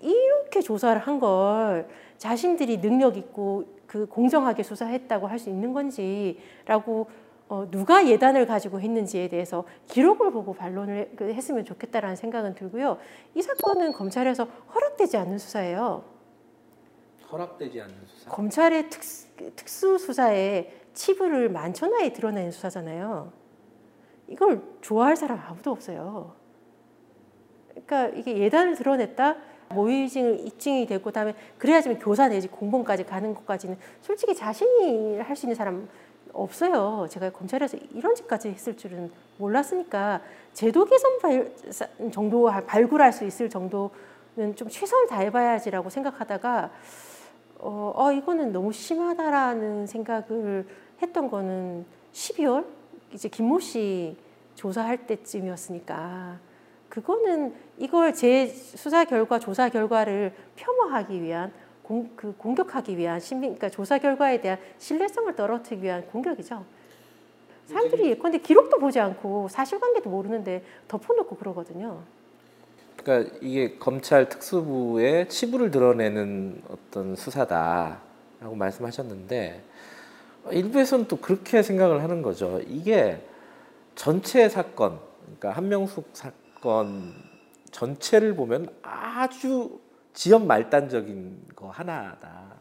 이렇게 조사를 한 걸 자신들이 능력 있고 그 공정하게 수사했다고 할 수 있는 건지라고 어, 누가 예단을 가지고 했는지에 대해서 기록을 보고 반론을 그 했으면 좋겠다라는 생각은 들고요. 이 사건은 검찰에서 허락되지 않는 수사예요. 허락되지 않는 수사. 검찰의 특수, 특수 수사에 치부를 만천하에 드러내는 수사잖아요. 이걸 좋아할 사람 아무도 없어요. 그러니까 이게 예단을 드러냈다. 모의징을 입증이 되고 그다음에 그래야지만 교사 내지 공범까지 가는 것까지는 솔직히 자신이 할 수 있는 사람 없어요. 제가 검찰에서 이런 짓까지 했을 줄은 몰랐으니까 제도 개선 발, 정도 발굴할 수 있을 정도는 좀 최선을 다해봐야지라고 생각하다가 어, 어 이거는 너무 심하다라는 생각을 했던 거는 12월 이제 김모 씨 조사할 때쯤이었으니까 그거는 이걸 제 수사 결과 조사 결과를 폄하하기 위한 공, 그 공격하기 위한 신빙 그러니까 조사 결과에 대한 신뢰성을 떨어뜨리기 위한 공격이죠. 사람들이 예컨대 기록도 보지 않고 사실관계도 모르는데 덮어놓고 그러거든요. 그러니까 이게 검찰 특수부의 치부를 드러내는 어떤 수사다라고 말씀하셨는데 일부에서는 또 그렇게 생각을 하는 거죠. 이게 전체 사건, 그러니까 한명숙 사건 전체를 보면 아주 지연 말단적인 거 하나다.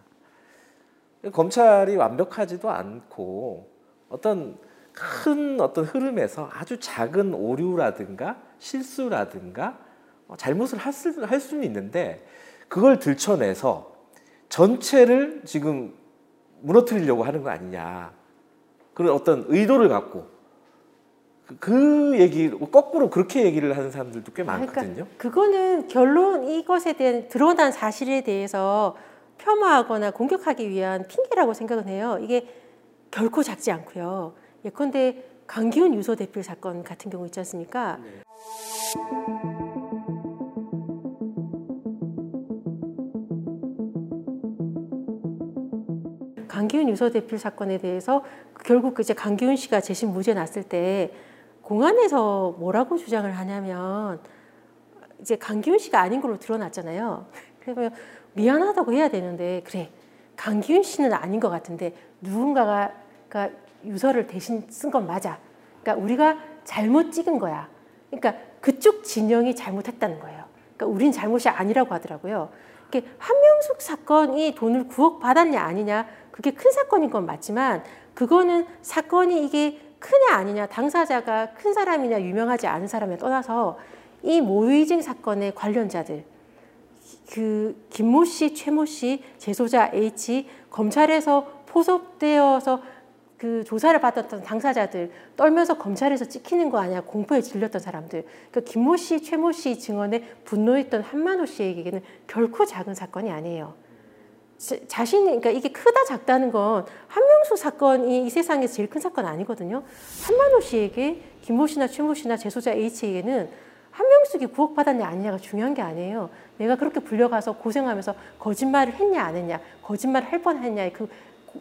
검찰이 완벽하지도 않고 어떤 큰 어떤 흐름에서 아주 작은 오류라든가 실수라든가 어, 잘못을 할, 수, 할 수는 있는데 그걸 들춰내서 전체를 지금 무너뜨리려고 하는 거 아니냐 그런 어떤 의도를 갖고 그, 그 얘기 거꾸로 그렇게 얘기를 하는 사람들도 꽤 많거든요. 그러니까 그거는 결론 이것에 대한 드러난 사실에 대해서 폄하하거나 공격하기 위한 핑계라고 생각은 해요. 이게 결코 작지 않고요. 예컨대 강기훈 유서 대필 사건 같은 경우 있지 않습니까? 네. 강기훈 유서 대필 사건에 대해서 결국 이제 강기훈 씨가 재심 무죄 났을 때 공안에서 뭐라고 주장을 하냐면 이제 강기훈 씨가 아닌 걸로 드러났잖아요. 그러면 미안하다고 해야 되는데 그래 강기훈 씨는 아닌 것 같은데 누군가가 그러니까 유서를 대신 쓴 건 맞아. 그러니까 우리가 잘못 찍은 거야. 그러니까 그쪽 진영이 잘못했다는 거예요. 그러니까 우린 잘못이 아니라고 하더라고요. 이게 한명숙 사건이 돈을 9억 받았냐 아니냐 그게 큰 사건인 건 맞지만 그거는 사건이 이게 크냐 아니냐 당사자가 큰 사람이냐 유명하지 않은 사람에 떠나서 이 모의징 사건의 관련자들 그 김모 씨, 최모 씨, 재소자 H 검찰에서 포섭되어서 그 조사를 받았던 당사자들 떨면서 검찰에서 찍히는 거 아니야 공포에 질렸던 사람들 그러니까 김모 씨, 최모 씨 증언에 분노했던 한만호 씨에게는 결코 작은 사건이 아니에요. 자신이 그러니까 이게 크다 작다는 건 한명수 사건이 이 세상에서 제일 큰 사건 아니거든요. 한만호 씨에게 김모 씨나 최모 씨나 재소자 H에게는 한명숙이 구억 받았냐 아니냐가 중요한 게 아니에요. 내가 그렇게 불려가서 고생하면서 거짓말을 했냐 안 했냐, 거짓말을 할 뻔했냐의 그,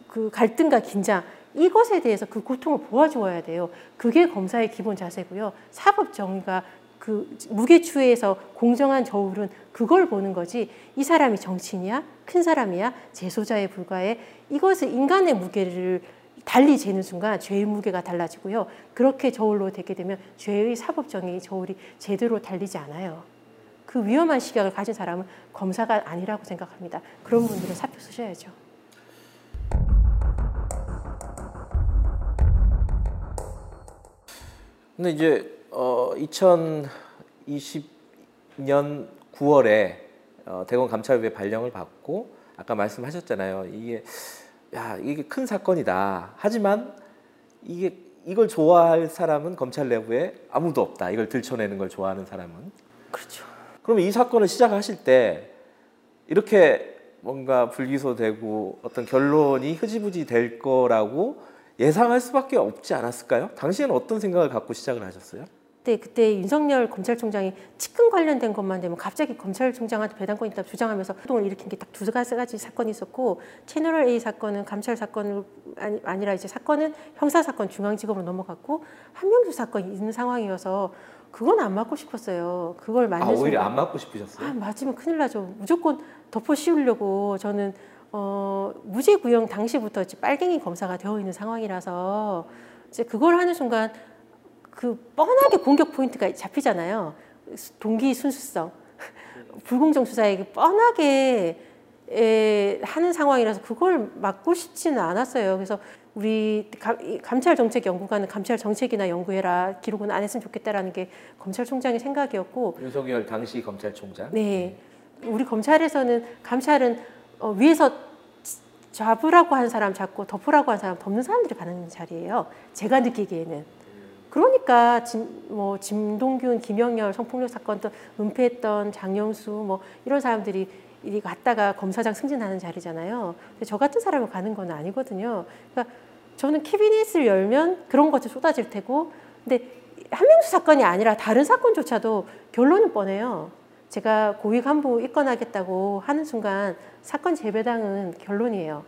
그 갈등과 긴장 이것에 대해서 그 고통을 보아주어야 돼요. 그게 검사의 기본 자세고요. 사법 정의가 그 무게추에서 공정한 저울은 그걸 보는 거지 이 사람이 정치인이야? 큰 사람이야? 재소자에 불과해? 이것을 인간의 무게를 달리 재는 순간 죄의 무게가 달라지고요. 그렇게 저울로 되게 되면 죄의 사법정의 저울이 제대로 달리지 않아요. 그 위험한 시각을 가진 사람은 검사가 아니라고 생각합니다. 그런 분들은 사표 쓰셔야죠. 근데 이제 어, 2020년 9월에 어, 대검 감찰부의 발령을 받고 아까 말씀하셨잖아요. 이게 야 이게 큰 사건이다. 하지만 이게 이걸 좋아할 사람은 검찰 내부에 아무도 없다. 이걸 들춰내는 걸 좋아하는 사람은. 그렇죠. 그러면 이 사건을 시작하실 때 이렇게 뭔가 불기소되고 어떤 결론이 흐지부지 될 거라고 예상할 수밖에 없지 않았을까요? 당시에는 어떤 생각을 갖고 시작을 하셨어요? 그때 그때 윤석열 검찰총장이 측근 관련된 것만 되면 갑자기 검찰총장한테 배당권 있다 주장하면서 활동을 일으킨 게 딱 두 가지 사건이 있었고 채널 A 사건은 감찰 사건으로 아니, 아니라 이제 사건은 형사 사건 중앙지검으로 넘어갔고 한명수 사건이 있는 상황이어서 그건 안 맞고 싶었어요. 그걸 맞는 아 오히려 안 맞고 싶으셨어요? 아, 맞으면 큰일 나죠. 무조건 덮어 씌우려고 저는 어, 무죄 구형 당시부터 이제 빨갱이 검사가 되어 있는 상황이라서 이제 그걸 하는 순간 그 뻔하게 공격 포인트가 잡히잖아요. 동기 순수성, 불공정 수사에 뻔하게 에, 하는 상황이라서 그걸 막고 싶지는 않았어요. 그래서 우리 감, 이 감찰 정책 연구관은 감찰 정책이나 연구해라 기록은 안 했으면 좋겠다라는 게 검찰총장의 생각이었고 윤석열 당시 검찰총장. 네. 우리 검찰에서는 감찰은 어, 위에서 잡으라고 한 사람 잡고 덮으라고 한 사람 덮는 사람들이 가는 자리예요. 제가 느끼기에는. 그러니까 진, 뭐 진동균, 김영렬 성폭력 사건도 은폐했던 장영수 뭐 이런 사람들이 이 갔다가 검사장 승진하는 자리잖아요. 근데 저 같은 사람이 가는 건 아니거든요. 그러니까 저는 캐비닛을 열면 그런 것이 쏟아질 테고, 근데 한명수 사건이 아니라 다른 사건조차도 결론은 뻔해요. 제가 고위 간부 입건하겠다고 하는 순간 사건 재배당은 결론이에요.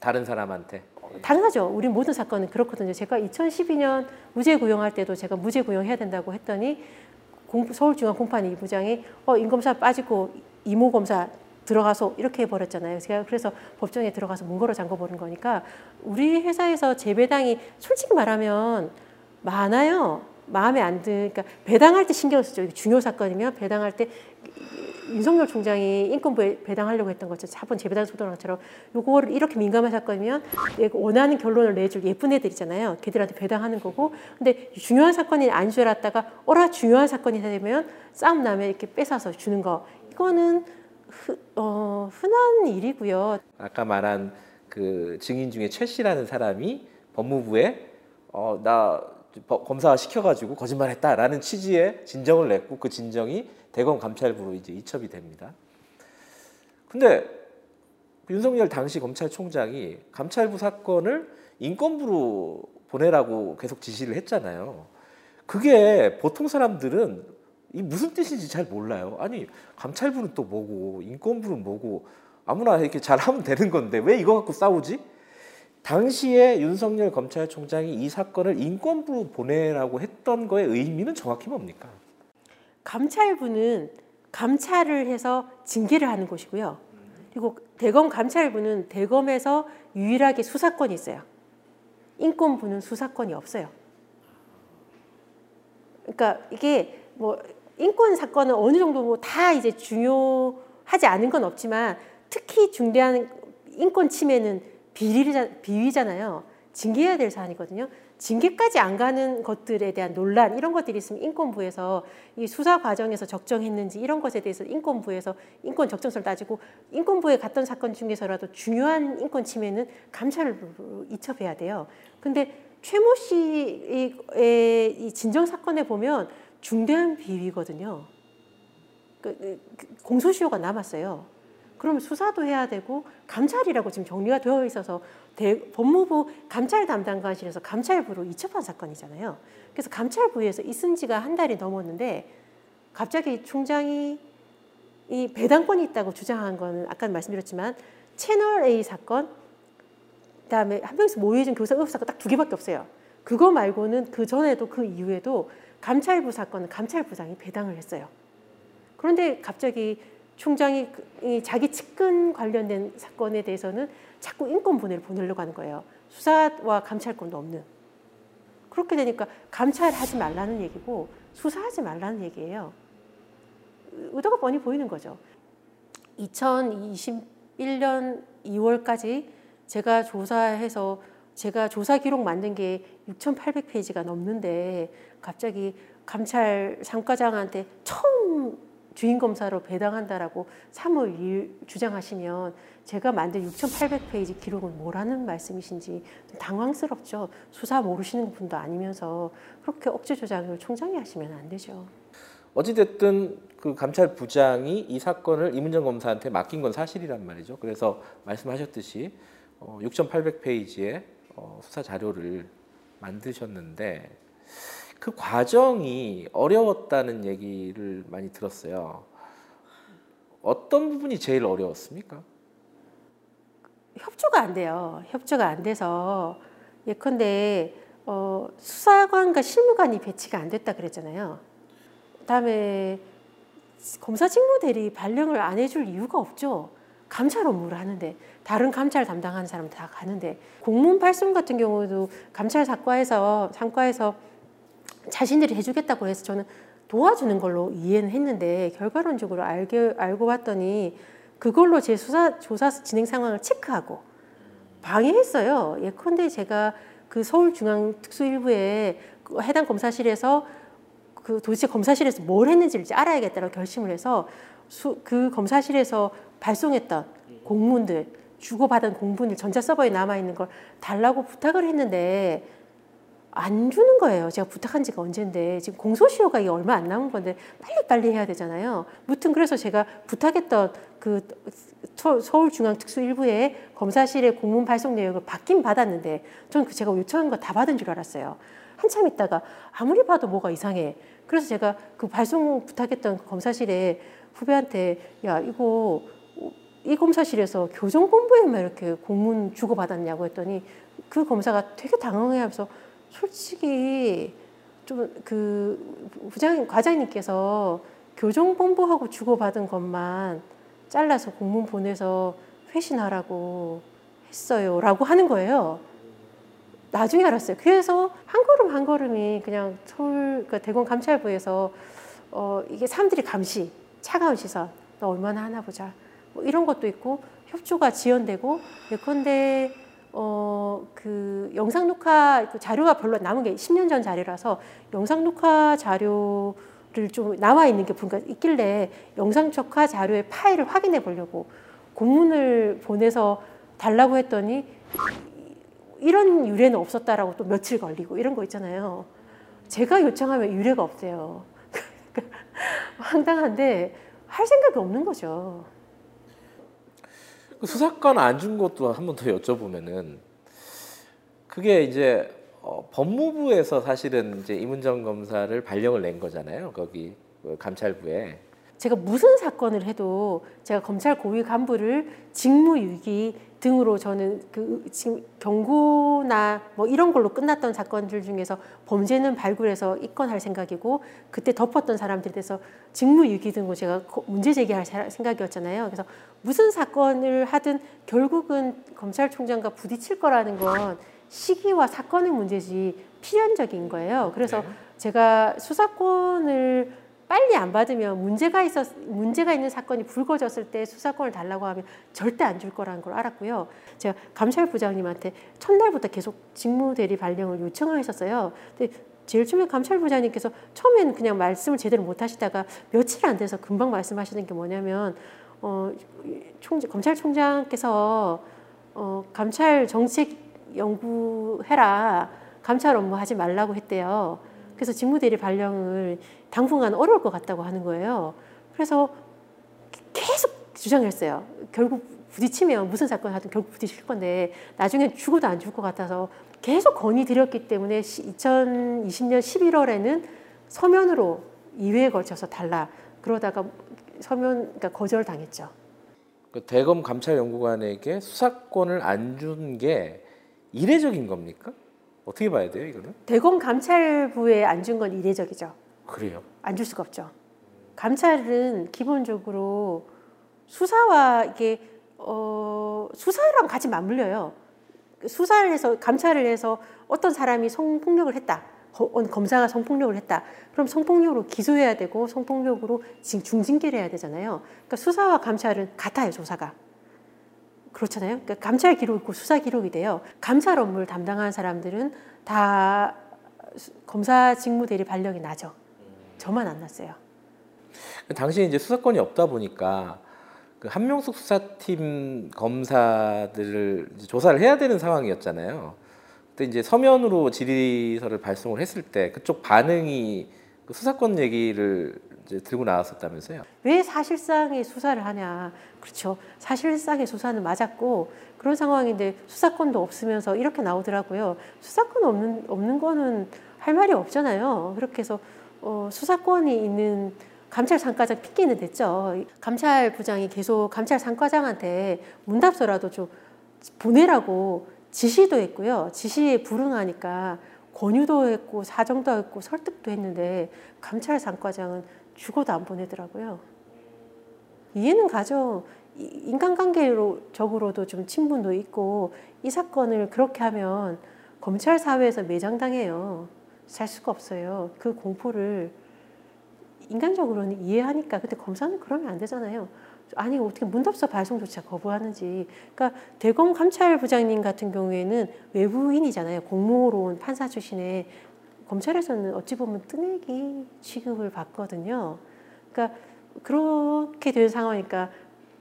다른 사람한테. 당연하죠. 우리 모든 사건은 그렇거든요. 제가 2012년 무죄 구형할 때도 제가 무죄 구형해야 된다고 했더니 공- 서울중앙공판 이부장이 어, 인검사 빠지고 이모 검사 들어가서 이렇게 해버렸잖아요. 제가 그래서 법정에 들어가서 문거로 잠궈버린 거니까 우리 회사에서 재배당이 솔직히 말하면 많아요. 마음에 안 드. 그러니까 배당할 때 신경 쓰죠. 중요 사건이면 배당할 때 윤석열 총장이 인권부에 배당하려고 했던 것처럼 자본 재배당 소동처럼 요거를 이렇게 민감한 사건이면 원하는 결론을 내줄 예쁜 애들이잖아요. 걔들한테 배당하는 거고. 근데 중요한 사건이 안 줄었다가 어라 중요한 사건이 되면 싸움 나면 이렇게 뺏어서 주는 거. 이거는 흔, 어, 흔한 일이고요. 아까 말한 그 증인 중에 최 씨라는 사람이 법무부에 어, 나 법- 검사 시켜가지고 거짓말했다라는 취지의 진정을 냈고 그 진정이 대검 감찰부로 이제 이첩이 됩니다. 근데 윤석열 당시 검찰총장이 감찰부 사건을 인권부로 보내라고 계속 지시를 했잖아요. 그게 보통 사람들은 이 무슨 뜻인지 잘 몰라요. 아니 감찰부는 또 뭐고 인권부는 뭐고 아무나 이렇게 잘하면 되는 건데 왜 이거 갖고 싸우지? 당시에 윤석열 검찰총장이 이 사건을 인권부로 보내라고 했던 거의 의미는 정확히 뭡니까? 감찰부는 감찰을 해서 징계를 하는 곳이고요. 그리고 대검 감찰부는 대검에서 유일하게 수사권이 있어요. 인권부는 수사권이 없어요. 그러니까 이게 뭐 인권 사건은 어느 정도 뭐 다 이제 중요하지 않은 건 없지만 특히 중대한 인권 침해는 비리자, 비위잖아요. 징계해야 될 사안이거든요. 징계까지 안 가는 것들에 대한 논란 이런 것들이 있으면 인권부에서 이 수사 과정에서 적정했는지 이런 것에 대해서 인권부에서 인권 적정성을 따지고 인권부에 갔던 사건 중에서라도 중요한 인권 침해는 감찰로 이첩해야 돼요. 근데 최모 씨의 이 진정 사건에 보면 중대한 비위거든요. 그, 그 공소시효가 남았어요. 그러면 수사도 해야 되고 감찰이라고 지금 정리가 되어 있어서 대, 법무부 감찰 담당관실에서 감찰부로 이첩한 사건이잖아요. 그래서 감찰부에서 있은 지가 한 달이 넘었는데 갑자기 총장이 이 배당권이 있다고 주장한 거는 아까 말씀드렸지만 채널 A 사건, 그다음에 한명수 모의준 교사 의혹 사건 딱 두 개밖에 없어요. 그거 말고는 그 전에도 그 이후에도 감찰부 사건은 감찰부장이 배당을 했어요. 그런데 갑자기 총장이 그- 이 자기 측근 관련된 사건에 대해서는 자꾸 인권분해를 보내려고 하는 거예요. 수사와 감찰권도 없는. 그렇게 되니까 감찰하지 말라는 얘기고 수사하지 말라는 얘기예요. 의도가 뻔히 보이는 거죠. 2021년 2월까지 제가 조사해서 제가 조사 기록 만든 게 6,800페이지가 넘는데 갑자기 감찰 상과장한테 처음 주인 검사로 배당한다라고 사무일 주장하시면 제가 만든 6,800페이지 기록은 뭐라는 말씀이신지 좀 당황스럽죠. 수사 모르시는 분도 아니면서 그렇게 억지 조작을 총장이 하시면 안 되죠. 어찌됐든 그 감찰부장이 이 사건을 이문정 검사한테 맡긴 건 사실이란 말이죠. 그래서 말씀하셨듯이 어, 6,800페이지의 어, 수사 자료를 만드셨는데 그 과정이 어려웠다는 얘기를 많이 들었어요. 어떤 부분이 제일 어려웠습니까? 협조가 안 돼요. 협조가 안 돼서 예컨대 어, 수사관과 실무관이 배치가 안 됐다 그랬잖아요. 그다음에 검사 직무 대리 발령을 안 해줄 이유가 없죠. 감찰 업무를 하는데 다른 감찰 담당하는 사람 다 가는데 공문 발송 같은 경우도 감찰 사과에서 상과에서 자신들이 해주겠다고 해서 저는 도와주는 걸로 이해는 했는데 결과론적으로 알게 알고 봤더니 그걸로 제 수사 조사 진행 상황을 체크하고 방해했어요. 예컨대 제가 그 서울중앙특수일부에 그 해당 검사실에서 그 도대체 검사실에서 뭘 했는지를 알아야겠다고 결심을 해서 수, 그 검사실에서 발송했던 공문들 주고받은 공문들 전자 서버에 남아 있는 걸 달라고 부탁을 했는데 안 주는 거예요. 제가 부탁한 지가 언젠데 지금 공소시효가 이게 얼마 안 남은 건데 빨리 빨리 해야 되잖아요. 무튼 그래서 제가 부탁했던 그 서울중앙특수일부의 검사실의 공문 발송 내역을 받긴 받았는데 저는 그 제가 요청한 거 다 받은 줄 알았어요. 한참 있다가 아무리 봐도 뭐가 이상해. 그래서 제가 그 발송 부탁했던 검사실에 후배한테 야 이거 이 검사실에서 교정본부에만 이렇게 공문 주고 받았냐고 했더니 그 검사가 되게 당황해하면서 솔직히 좀 그 부장 과장님께서 교정 본부하고 주고받은 것만 잘라서 공문 보내서 회신하라고 했어요 라고 하는 거예요. 나중에 알았어요. 그래서 한 걸음 한 걸음이 그냥 서울 그 대검 감찰부에서 어 이게 사람들이 감시 차가운 시선 너 얼마나 하나 보자 뭐 이런 것도 있고 협조가 지연되고 예컨대 어 그 영상 녹화 그 자료가 별로 남은 게 10년 전 자료라서 영상 녹화 자료를 좀 나와 있는 게 뭔가 있길래 영상 녹화 자료의 파일을 확인해 보려고 공문을 보내서 달라고 했더니 이런 유래는 없었다라고 또 며칠 걸리고 이런 거 있잖아요. 제가 요청하면 유래가 없대요. 황당한데 할 생각이 없는 거죠. 그 수사권 안 준 것도 한 번 더 여쭤보면은 그게 이제 어, 법무부에서 사실은 이제 이문정 검사를 발령을 낸 거잖아요. 거기 그 감찰부에. 제가 무슨 사건을 해도 제가 검찰 고위 간부를 직무유기 등으로 저는 그 지금 경고나 뭐 이런 걸로 끝났던 사건들 중에서 범죄는 발굴해서 입건할 생각이고 그때 덮었던 사람들에 대해서 직무유기 등으로 제가 문제 제기할 생각이었잖아요. 그래서 무슨 사건을 하든 결국은 검찰총장과 부딪힐 거라는 건 시기와 사건의 문제지 필연적인 거예요. 그래서 네. 제가 수사권을 빨리 안 받으면 문제가 있었 문제가 있는 사건이 불거졌을 때 수사권을 달라고 하면 절대 안 줄 거라는 걸 알았고요. 제가 감찰부장님한테 첫날부터 계속 직무 대리 발령을 요청을 했었어요. 근데 제일 처음에 감찰부장님께서 처음에는 그냥 말씀을 제대로 못 하시다가 며칠 안 돼서 금방 말씀하시는 게 뭐냐면 어, 총, 검찰총장께서 어, 감찰 정책 연구해라. 감찰 업무 하지 말라고 했대요. 그래서 직무대리 발령을 당분간 어려울 것 같다고 하는 거예요. 그래서 계속 주장했어요. 결국 부딪히면 무슨 사건 하든 결국 부딪힐 건데 나중에 죽어도 안 죽을 것 같아서 계속 건의 드렸기 때문에 2020년 11월에는 서면으로 2회에 걸쳐서 달라 그러다가 서면 그러니까 거절당했죠. 그 대검 감찰연구관에게 수사권을 안 준 게 이례적인 겁니까? 어떻게 봐야 돼요, 이거는? 대검 감찰부에 안 준 건 이례적이죠. 그래요? 안 줄 수가 없죠. 감찰은 기본적으로 수사와 이게 어, 수사랑 같이 맞물려요. 수사를 해서 감찰을 해서 어떤 사람이 성폭력을 했다. 검사가 성폭력을 했다. 그럼 성폭력으로 기소해야 되고 성폭력으로 중징계를 해야 되잖아요. 그러니까 수사와 감찰은 같아요, 조사가. 그렇잖아요. 그러니까 감찰 기록 있고 수사 기록이 돼요. 감찰 업무를 담당하는 사람들은 다 검사 직무 대리 발령이 나죠. 저만 안 났어요. 당시 이제 수사권이 없다 보니까 그 한명숙 수사팀 검사들을 조사를 해야 되는 상황이었잖아요. 그때 이제 서면으로 질의서를 발송을 했을 때 그쪽 반응이 그 수사권 얘기를 이제 들고 나왔었다면서요? 왜 사실상의 수사를 하냐? 그렇죠. 사실상의 수사는 맞았고 그런 상황인데 수사권도 없으면서 이렇게 나오더라고요. 수사권 없는 없는 거는 할할 말이 없잖아요. 그렇게 해서 어, 수사권이 있는 감찰 상과장 핑계는 됐죠. 감찰 부장이 계속 감찰 상과장한테 문답서라도 좀 보내라고 지시도 했고요. 지시에 불응하니까 권유도 했고 사정도 했고 설득도 했는데 감찰 상과장은 죽어도 안 보내더라고요. 이해는 가죠. 인간관계적으로도 좀 친분도 있고 이 사건을 그렇게 하면 검찰 사회에서 매장당해요. 살 수가 없어요. 그 공포를 인간적으로는 이해하니까 근데 검사는 그러면 안 되잖아요. 아니 어떻게 문답서 발송조차 거부하는지. 그러니까 대검 감찰 부장님 같은 경우에는 외부인이잖아요. 공무로 온 판사 출신의 검찰에서는 어찌 보면 뜨내기 취급을 받거든요. 그러니까 그렇게 된 상황이니까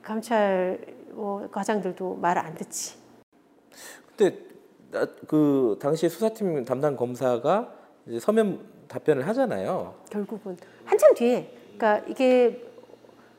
감찰 뭐 과장들도 말안 듣지. 근데 그 당시 수사팀 담당 검사가 서면 답변을 하잖아요. 결국은 한참 뒤에, 그러니까 이게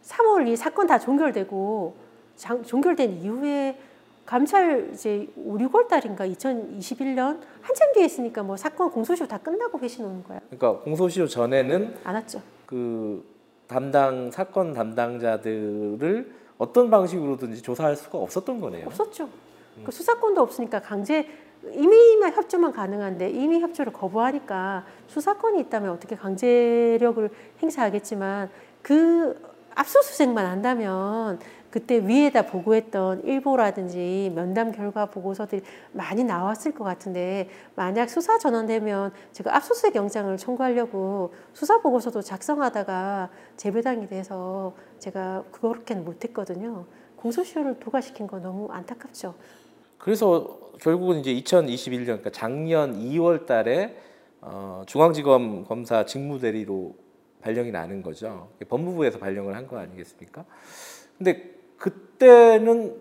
3월 이 사건 다 종결되고 장, 종결된 이후에 감찰 이제 5, 6월 달인가 2021년 한참 뒤에 있으니까 뭐 사건 공소시효 다 끝나고 회신 오는 거야. 그러니까 공소시효 전에는 안 왔죠. 그 담당 사건 담당자들을 어떤 방식으로든지 조사할 수가 없었던 거네요. 없었죠. 음. 그 수사권도 없으니까 강제 임의만 협조만 가능한데 임의 협조를 거부하니까 수사권이 있다면 어떻게 강제력을 행사하겠지만 그 압수수색만 한다면 그때 위에다 보고했던 일보라든지 면담 결과 보고서들이 많이 나왔을 것 같은데 만약 수사 전환되면 제가 압수수색 영장을 청구하려고 수사 보고서도 작성하다가 재배당이 돼서 제가 그렇게는 못했거든요. 공소시효를 도과시킨 거 너무 안타깝죠. 그래서 결국은 이제 2021년 그러니까 작년 2월 달에 어, 중앙지검 검사 직무대리로 발령이 나는 거죠. 법무부에서 발령을 한 거 아니겠습니까? 근데 그때는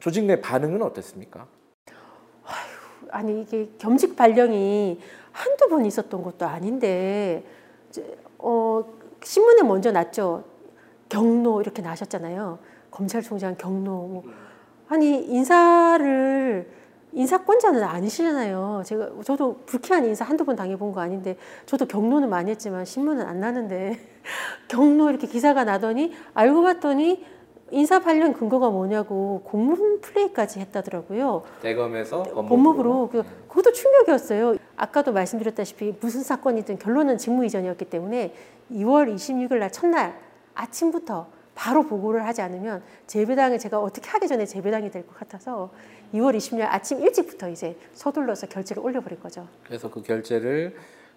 조직 내 반응은 어땠습니까? 아니 이게 겸직 발령이 한두 번 있었던 것도 아닌데 어, 신문에 먼저 났죠. 경로 이렇게 나셨잖아요. 검찰총장 경로. 뭐. 아니 인사를 인사권자는 아니시잖아요. 제가 저도 불쾌한 인사 한두 번 당해본 거 아닌데 저도 경로는 많이 했지만 신문은 안 나는데 경로 이렇게 기사가 나더니 알고 봤더니 인사 관련 근거가 뭐냐고 공문 플레이까지 했다더라고요. 대검에서 법무부로. 법무부로. 그, 그것도 충격이었어요. 아까도 말씀드렸다시피 무슨 사건이든 결론은 직무 이전이었기 때문에 2월 26일 날 첫날 아침부터 바로 보고를 하지 않으면 재배당에 제가 어떻게 하기 전에 재배당이 될 것 같아서 2월 20일 아침 일찍부터 이제 서둘러서 결제를 올려버릴 거죠. 그래서 그 결제를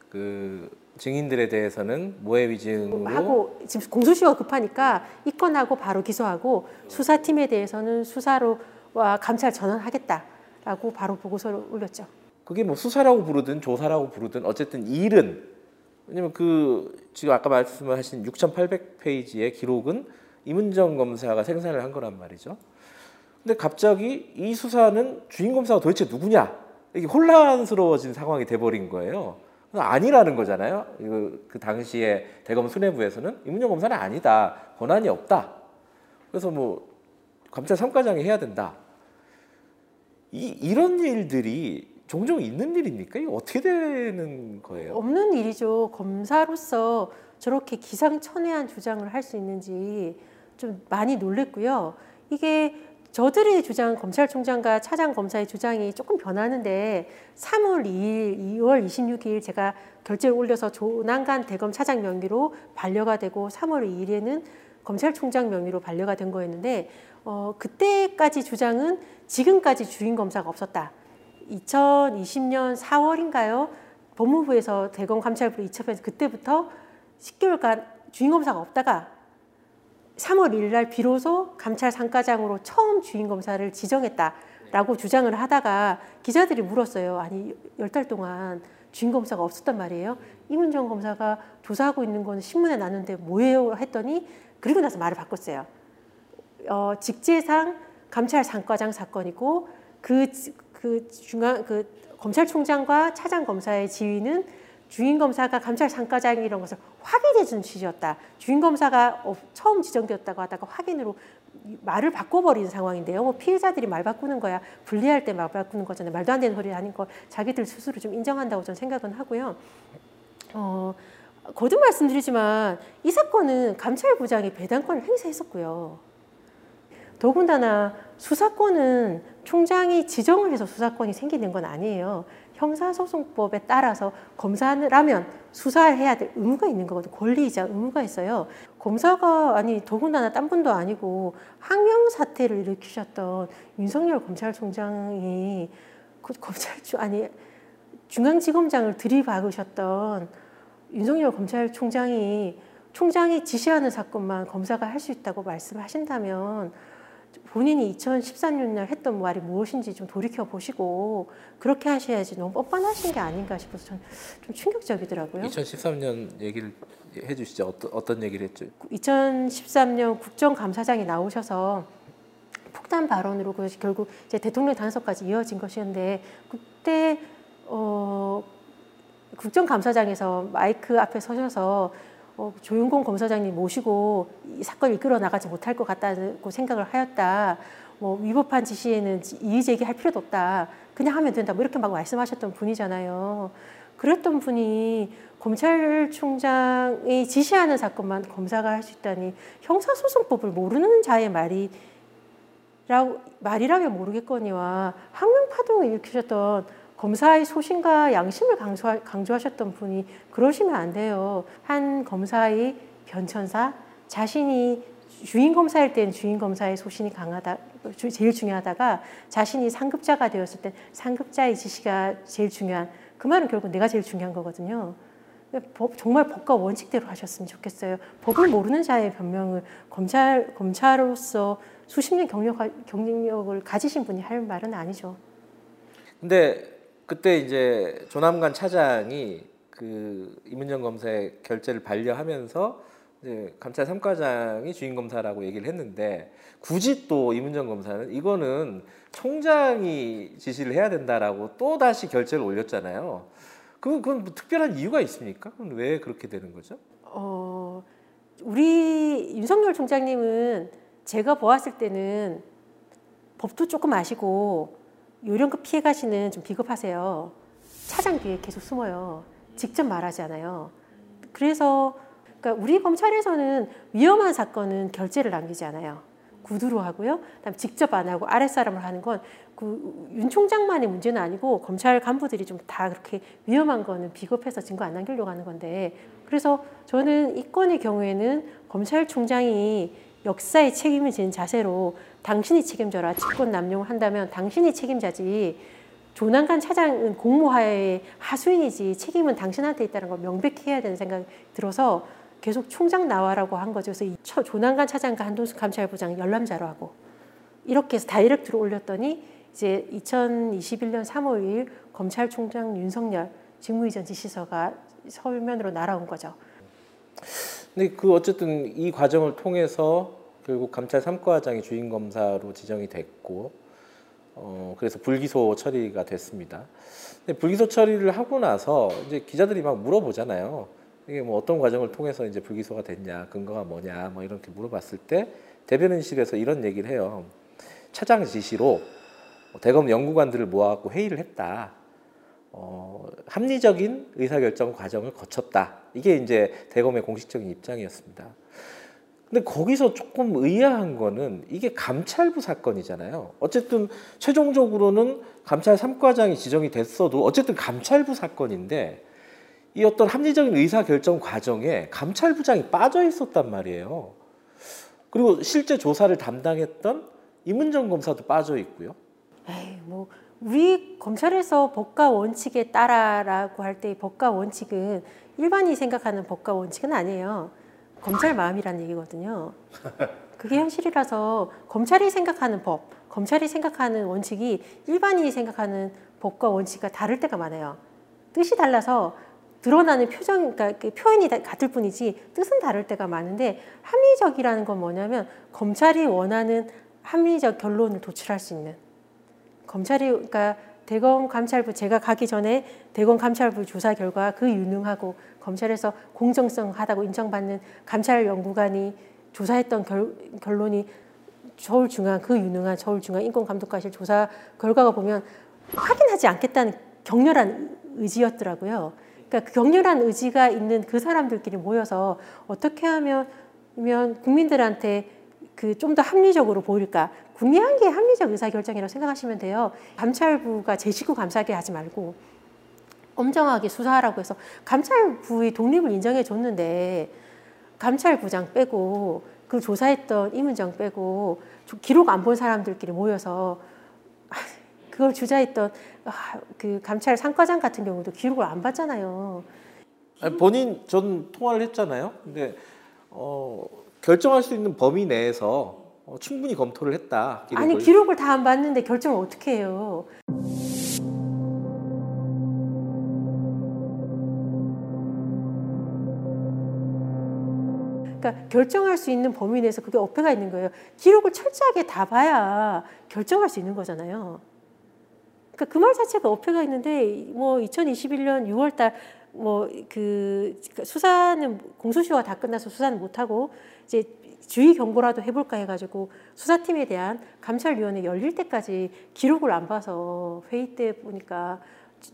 그 증인들에 대해서는 모해 위증으로 하고 지금 공소시효가 급하니까 입건하고 바로 기소하고 수사팀에 대해서는 수사로 와 감찰 전환하겠다라고 바로 보고서를 올렸죠. 그게 뭐 수사라고 부르든 조사라고 부르든 어쨌든 일은 왜냐면 그 지금 아까 말씀하신 6,800페이지의 기록은 이문정 검사가 생산을 한 거란 말이죠. 근데 갑자기 이 수사는 주인 검사가 도대체 누구냐 이게 혼란스러워진 상황이 돼버린 거예요. 아니라는 거잖아요. 그 당시에 대검 수뇌부에서는 이문정 검사는 아니다. 권한이 없다. 그래서 뭐 감찰 3과장이 해야 된다. 이, 이런 일들이 종종 있는 일입니까? 이게 어떻게 되는 거예요? 없는 일이죠. 검사로서 저렇게 기상천외한 주장을 할 수 있는지 좀 많이 놀랬고요. 이게 저들의 주장, 검찰총장과 차장 검사의 주장이 조금 변하는데 3월 2일, 2월 26일 제가 결재를 올려서 조난간 대검 차장 명의로 반려가 되고 3월 2일에는 검찰총장 명의로 반려가 된 거였는데 어, 그때까지 주장은 지금까지 주인 검사가 없었다. 2020년 4월인가요? 법무부에서 대검 감찰부로 이첩해서 그때부터 10개월간 주인 검사가 없다가 3월 1일 날 비로소 감찰 상과장으로 처음 주인 검사를 지정했다라고 주장을 하다가 기자들이 물었어요. 아니 열 달 동안 주인 검사가 없었단 말이에요. 이문정 검사가 조사하고 있는 건 신문에 났는데 뭐예요? 했더니 그리고 나서 말을 바꿨어요. 어, 직제상 감찰 상과장 사건이고 그, 그 중앙 그 검찰총장과 차장 검사의 지위는 주인 검사가 감찰 상과장 이런 것을 확인해 준 취지였다. 주인 검사가 처음 지정되었다고 하다가 확인으로 말을 바꿔버리는 상황인데요. 뭐 피해자들이 말 바꾸는 거야 분리할 때 말 바꾸는 거잖아요. 말도 안 되는 소리 하는 거 자기들 스스로 좀 인정한다고 저는 생각은 하고요. 어, 거듭 말씀드리지만 이 사건은 감찰부장이 배당권을 행사했었고요. 더군다나 수사권은 총장이 지정을 해서 수사권이 생기는 건 아니에요. 형사소송법에 따라서 검사라면 수사를 해야 될 의무가 있는 거거든요. 권리이자 의무가 있어요. 검사가 아니 더군다나 딴 분도 아니고 항명 사태를 일으키셨던 윤석열 검찰총장이 그 검찰 아니 중앙지검장을 들이박으셨던 윤석열 검찰총장이 총장이 지시하는 사건만 검사가 할 수 있다고 말씀하신다면 본인이 2013년 했던 말이 무엇인지 좀 돌이켜 보시고 그렇게 하셔야지 너무 뻔뻔하신 게 아닌가 싶어서 저는 좀 충격적이더라고요. 2013년 얘기를 해주시죠. 어떤 어떤 얘기를 했죠? 2013년 국정감사장이 나오셔서 폭탄 발언으로 그것이 결국 이제 대통령 당선까지 이어진 것이었는데 그때 어, 국정감사장에서 마이크 앞에 서셔서 어, 조윤공 검사장님 모시고 이 사건을 이끌어 나가지 못할 것 같다고 생각을 하였다. 뭐 위법한 지시에는 이의 제기할 필요도 없다. 그냥 하면 된다. 뭐 이렇게 막 말씀하셨던 분이잖아요. 그랬던 분이 검찰총장이 지시하는 사건만 검사가 할 수 있다니 형사소송법을 모르는 자의 말이 라고 말이라면 모르겠거니와 항명파동을 일으키셨던 검사의 소신과 양심을 강조하, 강조하 셨던 분이 그러시면 안 돼요. 한 검사의 변천사 자신이 주인 검사일 땐 주인 검사의 소신이 강하다 제일 중요하다가 자신이 상급자가 되었을 땐 상급자의 지시가 제일 중요한 그 말은 결국 내가 제일 중요한 거거든요. 법, 정말 법과 원칙대로 하셨으면 좋겠어요. 법을 모르는 자의 변명을 검찰 검찰로서 수십 년 경력 경력을 가지신 분이 할 말은 아니죠. 근데 그때 이제 조남관 차장이 그 이문정 검사의 결재를 반려하면서 이제 감찰 3과장이 주인 검사라고 얘기를 했는데 굳이 또 이문정 검사는 이거는 총장이 지시를 해야 된다라고 또 다시 결재를 올렸잖아요. 그 그건 뭐 특별한 이유가 있습니까? 그럼 왜 그렇게 되는 거죠? 어, 우리 윤석열 총장님은 제가 보았을 때는 법도 조금 아시고 요령급 피해 가시는 좀 비겁하세요. 차장 뒤에 계속 숨어요. 직접 말하지 않아요. 그래서 그러니까 우리 검찰에서는 위험한 사건은 결재를 남기지 않아요. 구두로 하고요. 그다음 직접 안 하고 아랫사람을 하는 건 그 윤 총장만의 문제는 아니고 검찰 간부들이 좀 다 그렇게 위험한 거는 비겁해서 증거 안 남기려고 하는 건데 그래서 저는 이 건의 경우에는 검찰총장이 역사의 책임을 지는 자세로 당신이 책임져라. 직권 남용을 한다면 당신이 책임자지. 조난관 차장은 공모하에 하수인이지 책임은 당신한테 있다는 걸 명백히 해야 되는 생각이 들어서 계속 총장 나와라고 한 거죠. 그래서 이 조난관 차장과 한동숙 감찰부장 열람자로 하고 이렇게 해서 다이렉트로 올렸더니 이제 2021년 3월 2일 검찰총장 윤석열 직무이전 지시서가 서면으로 날아온 거죠. 근데 그 어쨌든 이 과정을 통해서 결국 감찰 3과장이 주인 검사로 지정이 됐고 어 그래서 불기소 처리가 됐습니다. 근데 불기소 처리를 하고 나서 이제 기자들이 막 물어보잖아요. 이게 뭐 어떤 과정을 통해서 이제 불기소가 됐냐, 근거가 뭐냐, 뭐 이렇게 물어봤을 때 대변인실에서 이런 얘기를 해요. 차장 지시로 대검 연구관들을 모아갖고 회의를 했다. 어, 합리적인 의사결정 과정을 거쳤다. 이게 이제 대검의 공식적인 입장이었습니다. 근데 거기서 조금 의아한 거는 이게 감찰부 사건이잖아요. 어쨌든 최종적으로는 감찰 3과장이 지정이 됐어도 어쨌든 감찰부 사건인데 이 어떤 합리적인 의사결정 과정에 감찰부장이 빠져 있었단 말이에요. 그리고 실제 조사를 담당했던 이문정 검사도 빠져 있고요. 에이, 뭐 우리 검찰에서 법과 원칙에 따라라고 할 때 법과 원칙은 일반이 생각하는 법과 원칙은 아니에요. 검찰 마음이라는 얘기거든요. 그게 현실이라서 검찰이 생각하는 법, 검찰이 생각하는 원칙이 일반인이 생각하는 법과 원칙과 다를 때가 많아요. 뜻이 달라서 드러나는 표정, 그러니까 그 표현이 같을 뿐이지 뜻은 다를 때가 많은데 합리적이라는 건 뭐냐면 검찰이 원하는 합리적 결론을 도출할 수 있는 검찰이 그러니까 대검 감찰부 제가 가기 전에 대검 감찰부 조사 결과 그 유능하고 검찰에서 공정성하다고 인정받는 감찰 연구관이 조사했던 결, 결론이 서울중앙 그 유능한 서울중앙 인권감독관실 조사 결과가 보면 확인하지 않겠다는 격렬한 의지였더라고요. 그러니까 그 격렬한 의지가 있는 그 사람들끼리 모여서 어떻게 하면 국민들한테 그 좀 더 합리적으로 보일까? 국민한 게 합리적 의사결정이라고 생각하시면 돼요. 감찰부가 제 식구 감싸게 하지 말고 엄정하게 수사하라고 해서 감찰부의 독립을 인정해 줬는데 감찰부장 빼고 그 조사했던 임은정 빼고 기록 안 본 사람들끼리 모여서 그걸 주자했던 그 감찰 상과장 같은 경우도 기록을 안 봤잖아요. 아니, 본인 전 통화를 했잖아요. 근데 어, 결정할 수 있는 범위 내에서 어, 충분히 검토를 했다. 기록을. 아니 기록을 다 안 봤는데 결정을 어떻게 해요? 그러니까 결정할 수 있는 범위 내에서 그게 어폐가 있는 거예요. 기록을 철저하게 다 봐야 결정할 수 있는 거잖아요. 그러니까 그 말 자체가 어폐가 있는데 뭐 2021년 6월달 뭐 그 수사는 공소시효가 다 끝나서 수사는 못 하고 이제 주의 경고라도 해볼까 해가지고 수사팀에 대한 감찰위원회 열릴 때까지 기록을 안 봐서 회의 때 보니까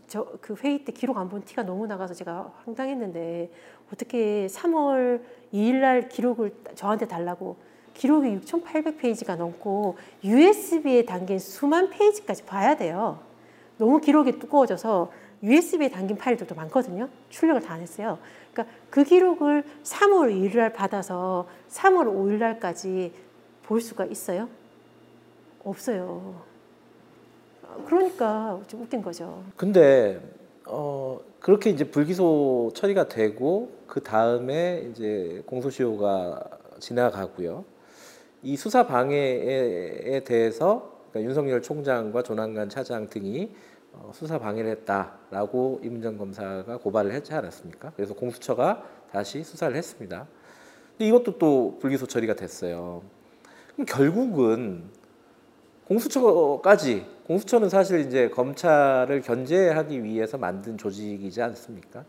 저 그 회의 때 기록 안 본 티가 너무 나가서 제가 황당했는데 어떻게 3월 2일 날 기록을 저한테 달라고 기록이 6,800페이지가 넘고 USB에 담긴 수만 페이지까지 봐야 돼요. 너무 기록이 두꺼워져서 USB에 담긴 파일들도 많거든요. 출력을 다 안 했어요. 그러니까 그 기록을 3월 2일 날 받아서 3월 5일 날까지 볼 수가 있어요? 없어요. 그러니까 좀 웃긴 거죠. 근데 어 그렇게 이제 불기소 처리가 되고 그 다음에 이제 공소시효가 지나가고요. 이 수사 방해에 대해서 그러니까 윤석열 총장과 조남관 차장 등이 어, 수사 방해를 했다라고 임은정 검사가 고발을 했지 않았습니까? 그래서 공수처가 다시 수사를 했습니다. 근데 이것도 또 불기소 처리가 됐어요. 그럼 결국은 공수처까지 공수처는 사실 이제 검찰을 견제하기 위해서 만든 조직이지 않습니까?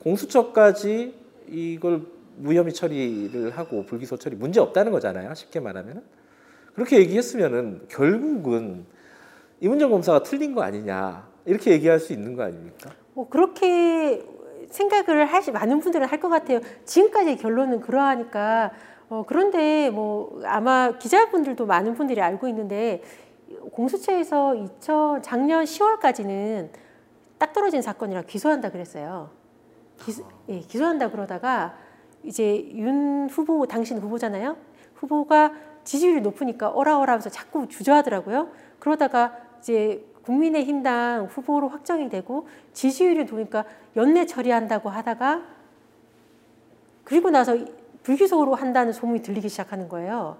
공수처까지 이걸 무혐의 처리를 하고 불기소 처리 문제 없다는 거잖아요. 쉽게 말하면 그렇게 얘기했으면은 결국은 이문정 검사가 틀린 거 아니냐 이렇게 얘기할 수 있는 거 아닙니까? 뭐 그렇게 생각을 하시 많은 분들은 할 것 같아요. 지금까지 결론은 그러하니까 어, 그런데 뭐 아마 기자분들도 많은 분들이 알고 있는데 공수처에서 2000 작년 10월까지는 딱 떨어진 사건이라 기소한다 그랬어요. 기, 예, 기소한다 그러다가 이제 윤 후보 당신 후보잖아요. 후보가 지지율이 높으니까 어라어라 하면서 자꾸 주저하더라고요. 그러다가 이제 국민의힘당 후보로 확정이 되고 지지율이 높으니까 연내 처리한다고 하다가 그리고 나서 불기소로 한다는 소문이 들리기 시작하는 거예요.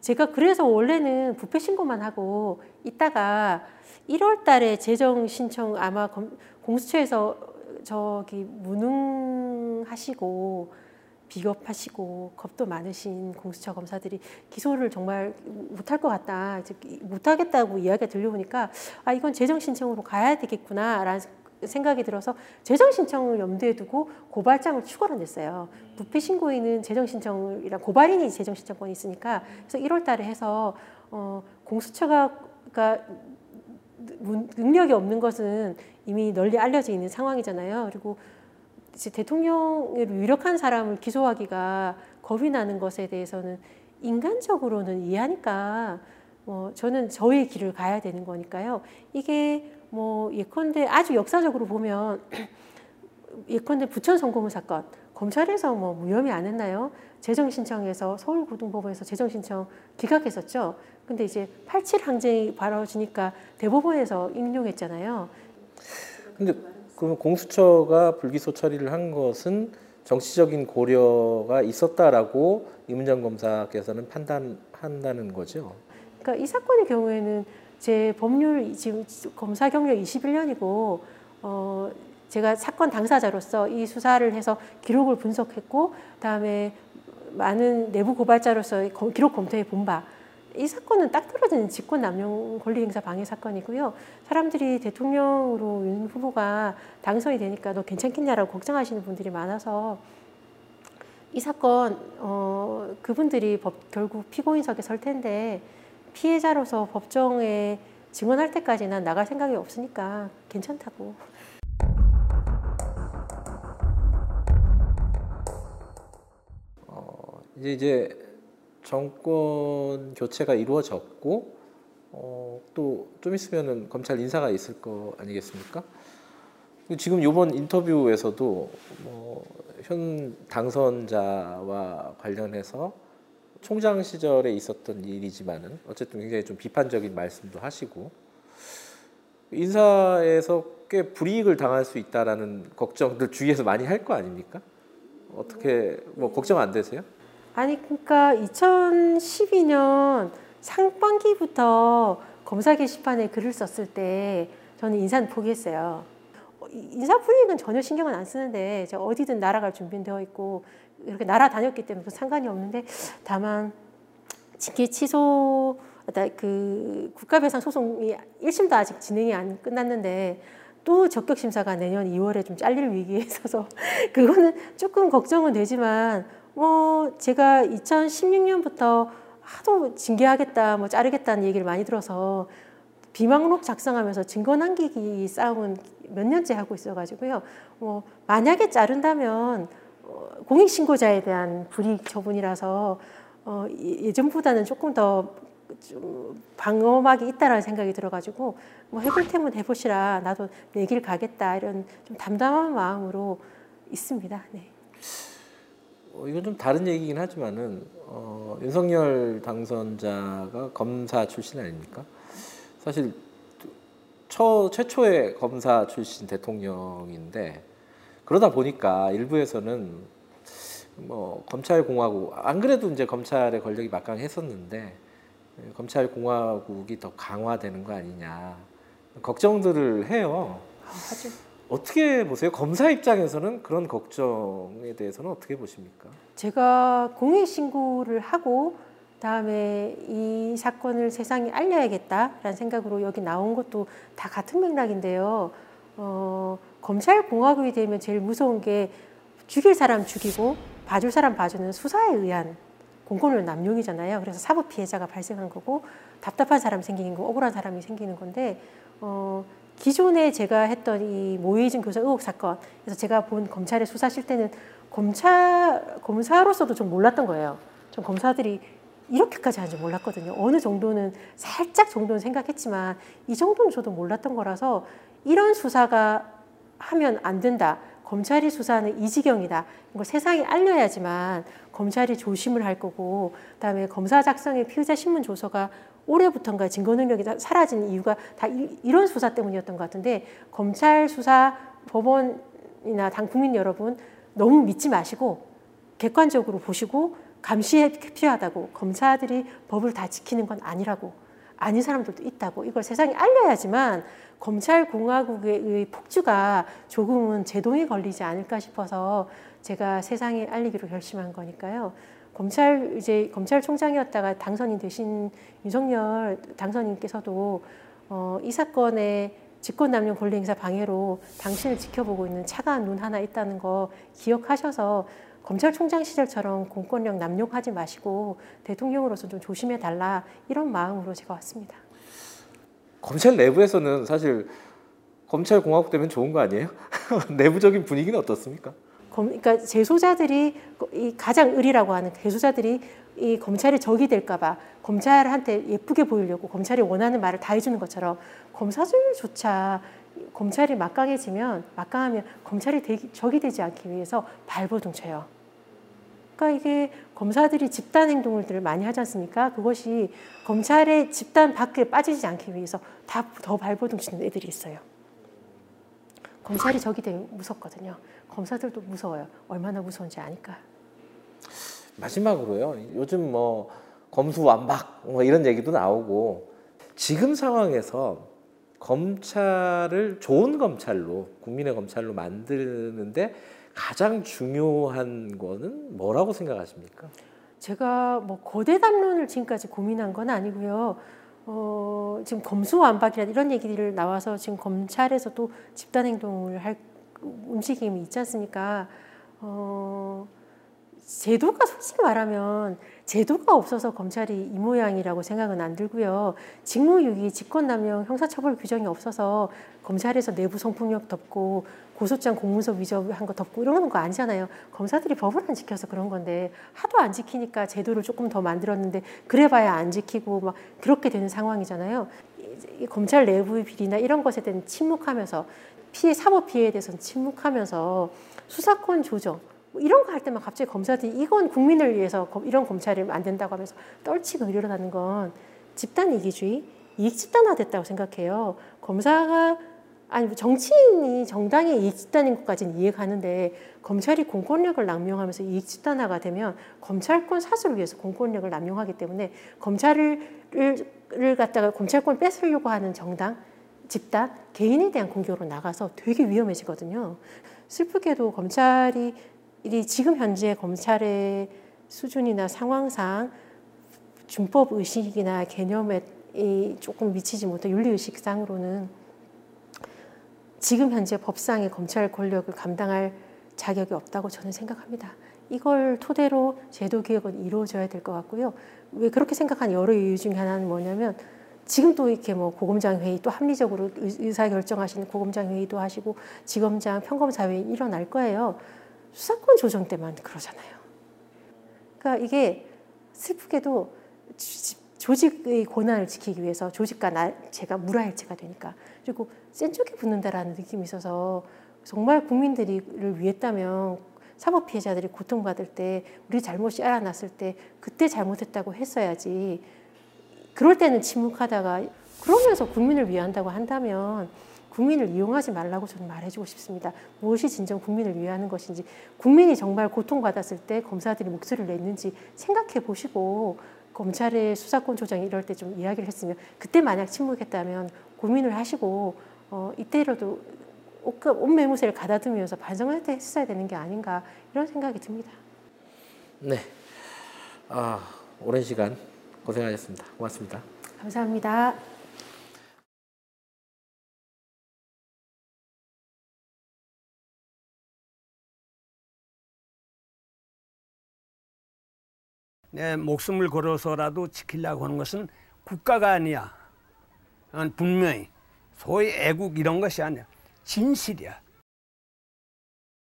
제가 그래서 원래는 부패 신고만 하고 있다가 1월 달에 재정 신청 아마 공수처에서 저기 무능하시고 비겁하시고 겁도 많으신 공수처 검사들이 기소를 정말 못할 것 같다, 못하겠다고 이야기가 들려오니까 아 이건 재정 신청으로 가야 되겠구나라는 생각이 들어서 재정 신청을 염두에 두고 고발장을 추가로 냈어요. 부패 신고인은 재정 신청이랑 고발인이 재정 신청권이 있으니까 그래서 1월 달에 해서 어, 공수처가 그러니까 능력이 없는 것은 이미 널리 알려져 있는 상황이잖아요. 그리고 이제 대통령을 유력한 사람을 기소하기가 겁이 나는 것에 대해서는 인간적으로는 이해하니까 뭐 저는 저의 길을 가야 되는 거니까요. 이게 뭐 예컨대 아주 역사적으로 보면 예컨대 부천 성고문 사건 검찰에서 뭐 무혐의 안 했나요? 재정 신청에서 서울고등법원에서 재정 신청 기각했었죠. 근데 이제 87 항쟁이 벌어지니까 대법원에서 인용했잖아요. 근데 그러면 공수처가 불기소 처리를 한 것은 정치적인 고려가 있었다라고 이문정 검사께서는 판단한다는 거죠. 그러니까 이 사건의 경우에는 제 법률 지금 검사 경력 21년이고 어 제가 사건 당사자로서 이 수사를 해서 기록을 분석했고 그다음에 많은 내부 고발자로서 기록 검토해 본 바. 이 사건은 딱 떨어지는 직권 남용 권리 행사 방해 사건이고요. 사람들이 대통령으로 윤 후보가 당선이 되니까 너 괜찮겠냐라고 걱정하시는 분들이 많아서 이 사건 어, 그분들이 법, 결국 피고인석에 설 텐데 피해자로서 법정에 증언할 때까지 난 나갈 생각이 없으니까 괜찮다고. 어, 이제 이제 정권 교체가 이루어졌고 어, 또 좀 있으면은 검찰 인사가 있을 거 아니겠습니까? 지금 이번 인터뷰에서도 뭐 현 당선자와 관련해서 총장 시절에 있었던 일이지만은 어쨌든 굉장히 좀 비판적인 말씀도 하시고 인사에서 꽤 불이익을 당할 수 있다라는 걱정들 주위에서 많이 할 거 아닙니까? 어떻게 뭐 걱정 안 되세요? 아니 그러니까 2012년 상반기부터 검사 게시판에 글을 썼을 때 저는 인사는 포기했어요. 어, 인사 불이익은 전혀 신경은 안 쓰는데 제가 어디든 날아갈 준비는 되어 있고 이렇게 날아다녔기 때문에 상관이 없는데 다만 징계 취소 그 국가배상 소송이 1심도 아직 진행이 안 끝났는데 또 적격 심사가 내년 2월에 좀 잘릴 위기에 있어서 그거는 조금 걱정은 되지만 뭐 제가 2016년부터 하도 징계하겠다, 뭐 자르겠다는 얘기를 많이 들어서 비망록 작성하면서 증거 남기기 싸움은 몇 년째 하고 있어가지고요. 뭐 만약에 자른다면 어, 공익신고자에 대한 불이익 처분이라서 어, 예전보다는 조금 더 좀 방어막이 있다라는 생각이 들어가지고 뭐 해볼 테면 해보시라 나도 내 길 가겠다 이런 좀 담담한 마음으로 있습니다. 네. 어, 이건 좀 다른 얘기긴 하지만은 어, 윤석열 당선자가 검사 출신 아닙니까? 사실 처, 최초의 검사 출신 대통령인데 그러다 보니까 일부에서는 뭐 검찰 공화국 안 그래도 이제 검찰의 권력이 막강했었는데 검찰 공화국이 더 강화되는 거 아니냐 걱정들을 해요. 아, 하죠. 어떻게 보세요? 검사 입장에서는 그런 걱정에 대해서는 어떻게 보십니까? 제가 공익 신고를 하고 다음에 이 사건을 세상에 알려야겠다라는 생각으로 여기 나온 것도 다 같은 맥락인데요. 어, 검찰 공화국이 되면 제일 무서운 게 죽일 사람 죽이고 봐줄 사람 봐주는 수사에 의한 공권을 남용이잖아요. 그래서 사법 피해자가 발생한 거고 답답한 사람 생기는 거, 억울한 사람이 생기는 건데 어, 기존에 제가 했던 이 모의진 교사 의혹 사건, 그래서 제가 본 검찰의 수사실 때는 검찰 검사로서도 좀 몰랐던 거예요. 좀 검사들이 이렇게까지 하는지 몰랐거든요. 어느 정도는 살짝 정도는 생각했지만 이 정도는 저도 몰랐던 거라서 이런 수사가 하면 안 된다. 검찰이 수사하는 이 지경이다. 이걸 세상에 알려야지만 검찰이 조심을 할 거고, 그다음에 검사 작성의 피의자 신문 조서가 올해부터인가 증거 능력이 사라진 이유가 다 이, 런 수사 때문이었던 것 같은데 검찰 수사 법원이나 당 국민 여러분 너무 믿지 마시고 객관적으로 보시고 감시에 필요하다고 검사들이 법을 다 지키는 건 아니라고 아닌 사람들도 있다고 이걸 세상에 알려야지만 검찰 공화국의 폭주가 조금은 제동이 걸리지 않을까 싶어서 제가 세상에 알리기로 결심한 거니까요. 검찰 이제 검찰총장이었다가 당선이 되신 윤석열 당선인께서도 어, 이 사건의 직권남용 권리행사 방해로 당신을 지켜보고 있는 차가운 눈 하나 있다는 거 기억하셔서 검찰총장 시절처럼 공권력 남용하지 마시고 대통령으로서 좀 조심해 달라 이런 마음으로 제가 왔습니다. 검찰 내부에서는 사실 검찰 공화국 되면 좋은 거 아니에요? 내부적인 분위기는 어떻습니까? 그러니까 재소자들이 이 가장 의리라고 하는 재소자들이 이 검찰의 적이 될까봐 검찰한테 예쁘게 보이려고 검찰이 원하는 말을 다 해주는 것처럼 검사들조차 검찰이 막강해지면 막강하면 검찰이 되기, 적이 되지 않기 위해서 발버둥쳐요. 그러니까 이게 검사들이 집단 행동을 많이 하지 않습니까? 그것이 검찰의 집단 밖에 빠지지 않기 위해서 다 더 발버둥치는 애들이 있어요. 검찰이 적이 되면 무섭거든요. 검사들도 무서워요. 얼마나 무서운지 아니까. 마지막으로요. 요즘 뭐 검수완박 뭐 이런 얘기도 나오고 지금 상황에서 검찰을 좋은 검찰로 국민의 검찰로 만드는데 가장 중요한 거는 뭐라고 생각하십니까? 제가 뭐 거대 담론을 지금까지 고민한 건 아니고요. 어, 지금 검수완박이라 이런 얘기들 나와서 지금 검찰에서도 집단 행동을 할 움직임이 있지 않습니까? 어, 제도가 솔직히 말하면 제도가 없어서 검찰이 이 모양이라고 생각은 안 들고요. 직무유기, 직권남용, 형사처벌 규정이 없어서 검찰에서 내부 성폭력 덮고 고소장 공문서 위조한 거 덮고 이러는 거 아니잖아요. 검사들이 법을 안 지켜서 그런 건데 하도 안 지키니까 제도를 조금 더 만들었는데 그래봐야 안 지키고 막 그렇게 되는 상황이잖아요. 이 검찰 내부의 비리나 이런 것에 대한 침묵하면서 피해 사법 피해에 대해서는 침묵하면서 수사권 조정 뭐 이런 거 할 때만 갑자기 검사들이 이건 국민을 위해서 이런 검찰을 만든다고 하면서 떨치고 이러라는 건 집단 이기주의, 이익 집단화 됐다고 생각해요. 검사가 아니 뭐 정치인이 정당의 이익 집단인 것까지는 이해가는데 검찰이 공권력을 남용하면서 이익 집단화가 되면 검찰권 사수를 위해서 공권력을 남용하기 때문에 검찰을 를 갖다가 검찰권 뺏으려고 하는 정당 집단 개인에 대한 공격으로 나가서 되게 위험해지거든요. 슬프게도 검찰이 지금 현재 검찰의 수준이나 상황상 준법 의식이나 개념에 조금 미치지 못해 윤리 의식상으로는 지금 현재 법상의 검찰 권력을 감당할 자격이 없다고 저는 생각합니다. 이걸 토대로 제도 개혁은 이루어져야 될 것 같고요. 왜 그렇게 생각한 여러 이유 중에 하나는 뭐냐면 지금 또 이렇게 뭐 고검장 회의 또 합리적으로 의사 결정하시는 고검장 회의도 하시고 지검장 평검사 회의 일어날 거예요. 수사권 조정 때만 그러잖아요. 그러니까 이게 슬프게도 조직의 권한을 지키기 위해서 조직과 나, 제가 물화일체가 되니까 그리고 센 쪽에 붙는다라는 느낌이 있어서 정말 국민들을 위했다면 사법 피해자들이 고통받을 때 우리 잘못이 알아났을 때 그때 잘못했다고 했어야지 그럴 때는 침묵하다가 그러면서 국민을 위한다고 한다면 국민을 이용하지 말라고 저는 말해주고 싶습니다. 무엇이 진정 국민을 위하는 것인지, 국민이 정말 고통받았을 때 검사들이 목소리를 냈는지 생각해 보시고 검찰의 수사권 조정 이럴 때 좀 이야기를 했으면 그때 만약 침묵했다면 고민을 하시고 어, 이때라도 옷매무새를 가다듬으면서 반성을 했어야 되는 게 아닌가 이런 생각이 듭니다. 네, 아 오랜 시간 고생하셨습니다. 고맙습니다. 감사합니다. 내 목숨을 걸어서라도 지키려고 하는 것은 국가가 아니야. 분명히 소위 애국 이런 것이 아니야. 진실이야.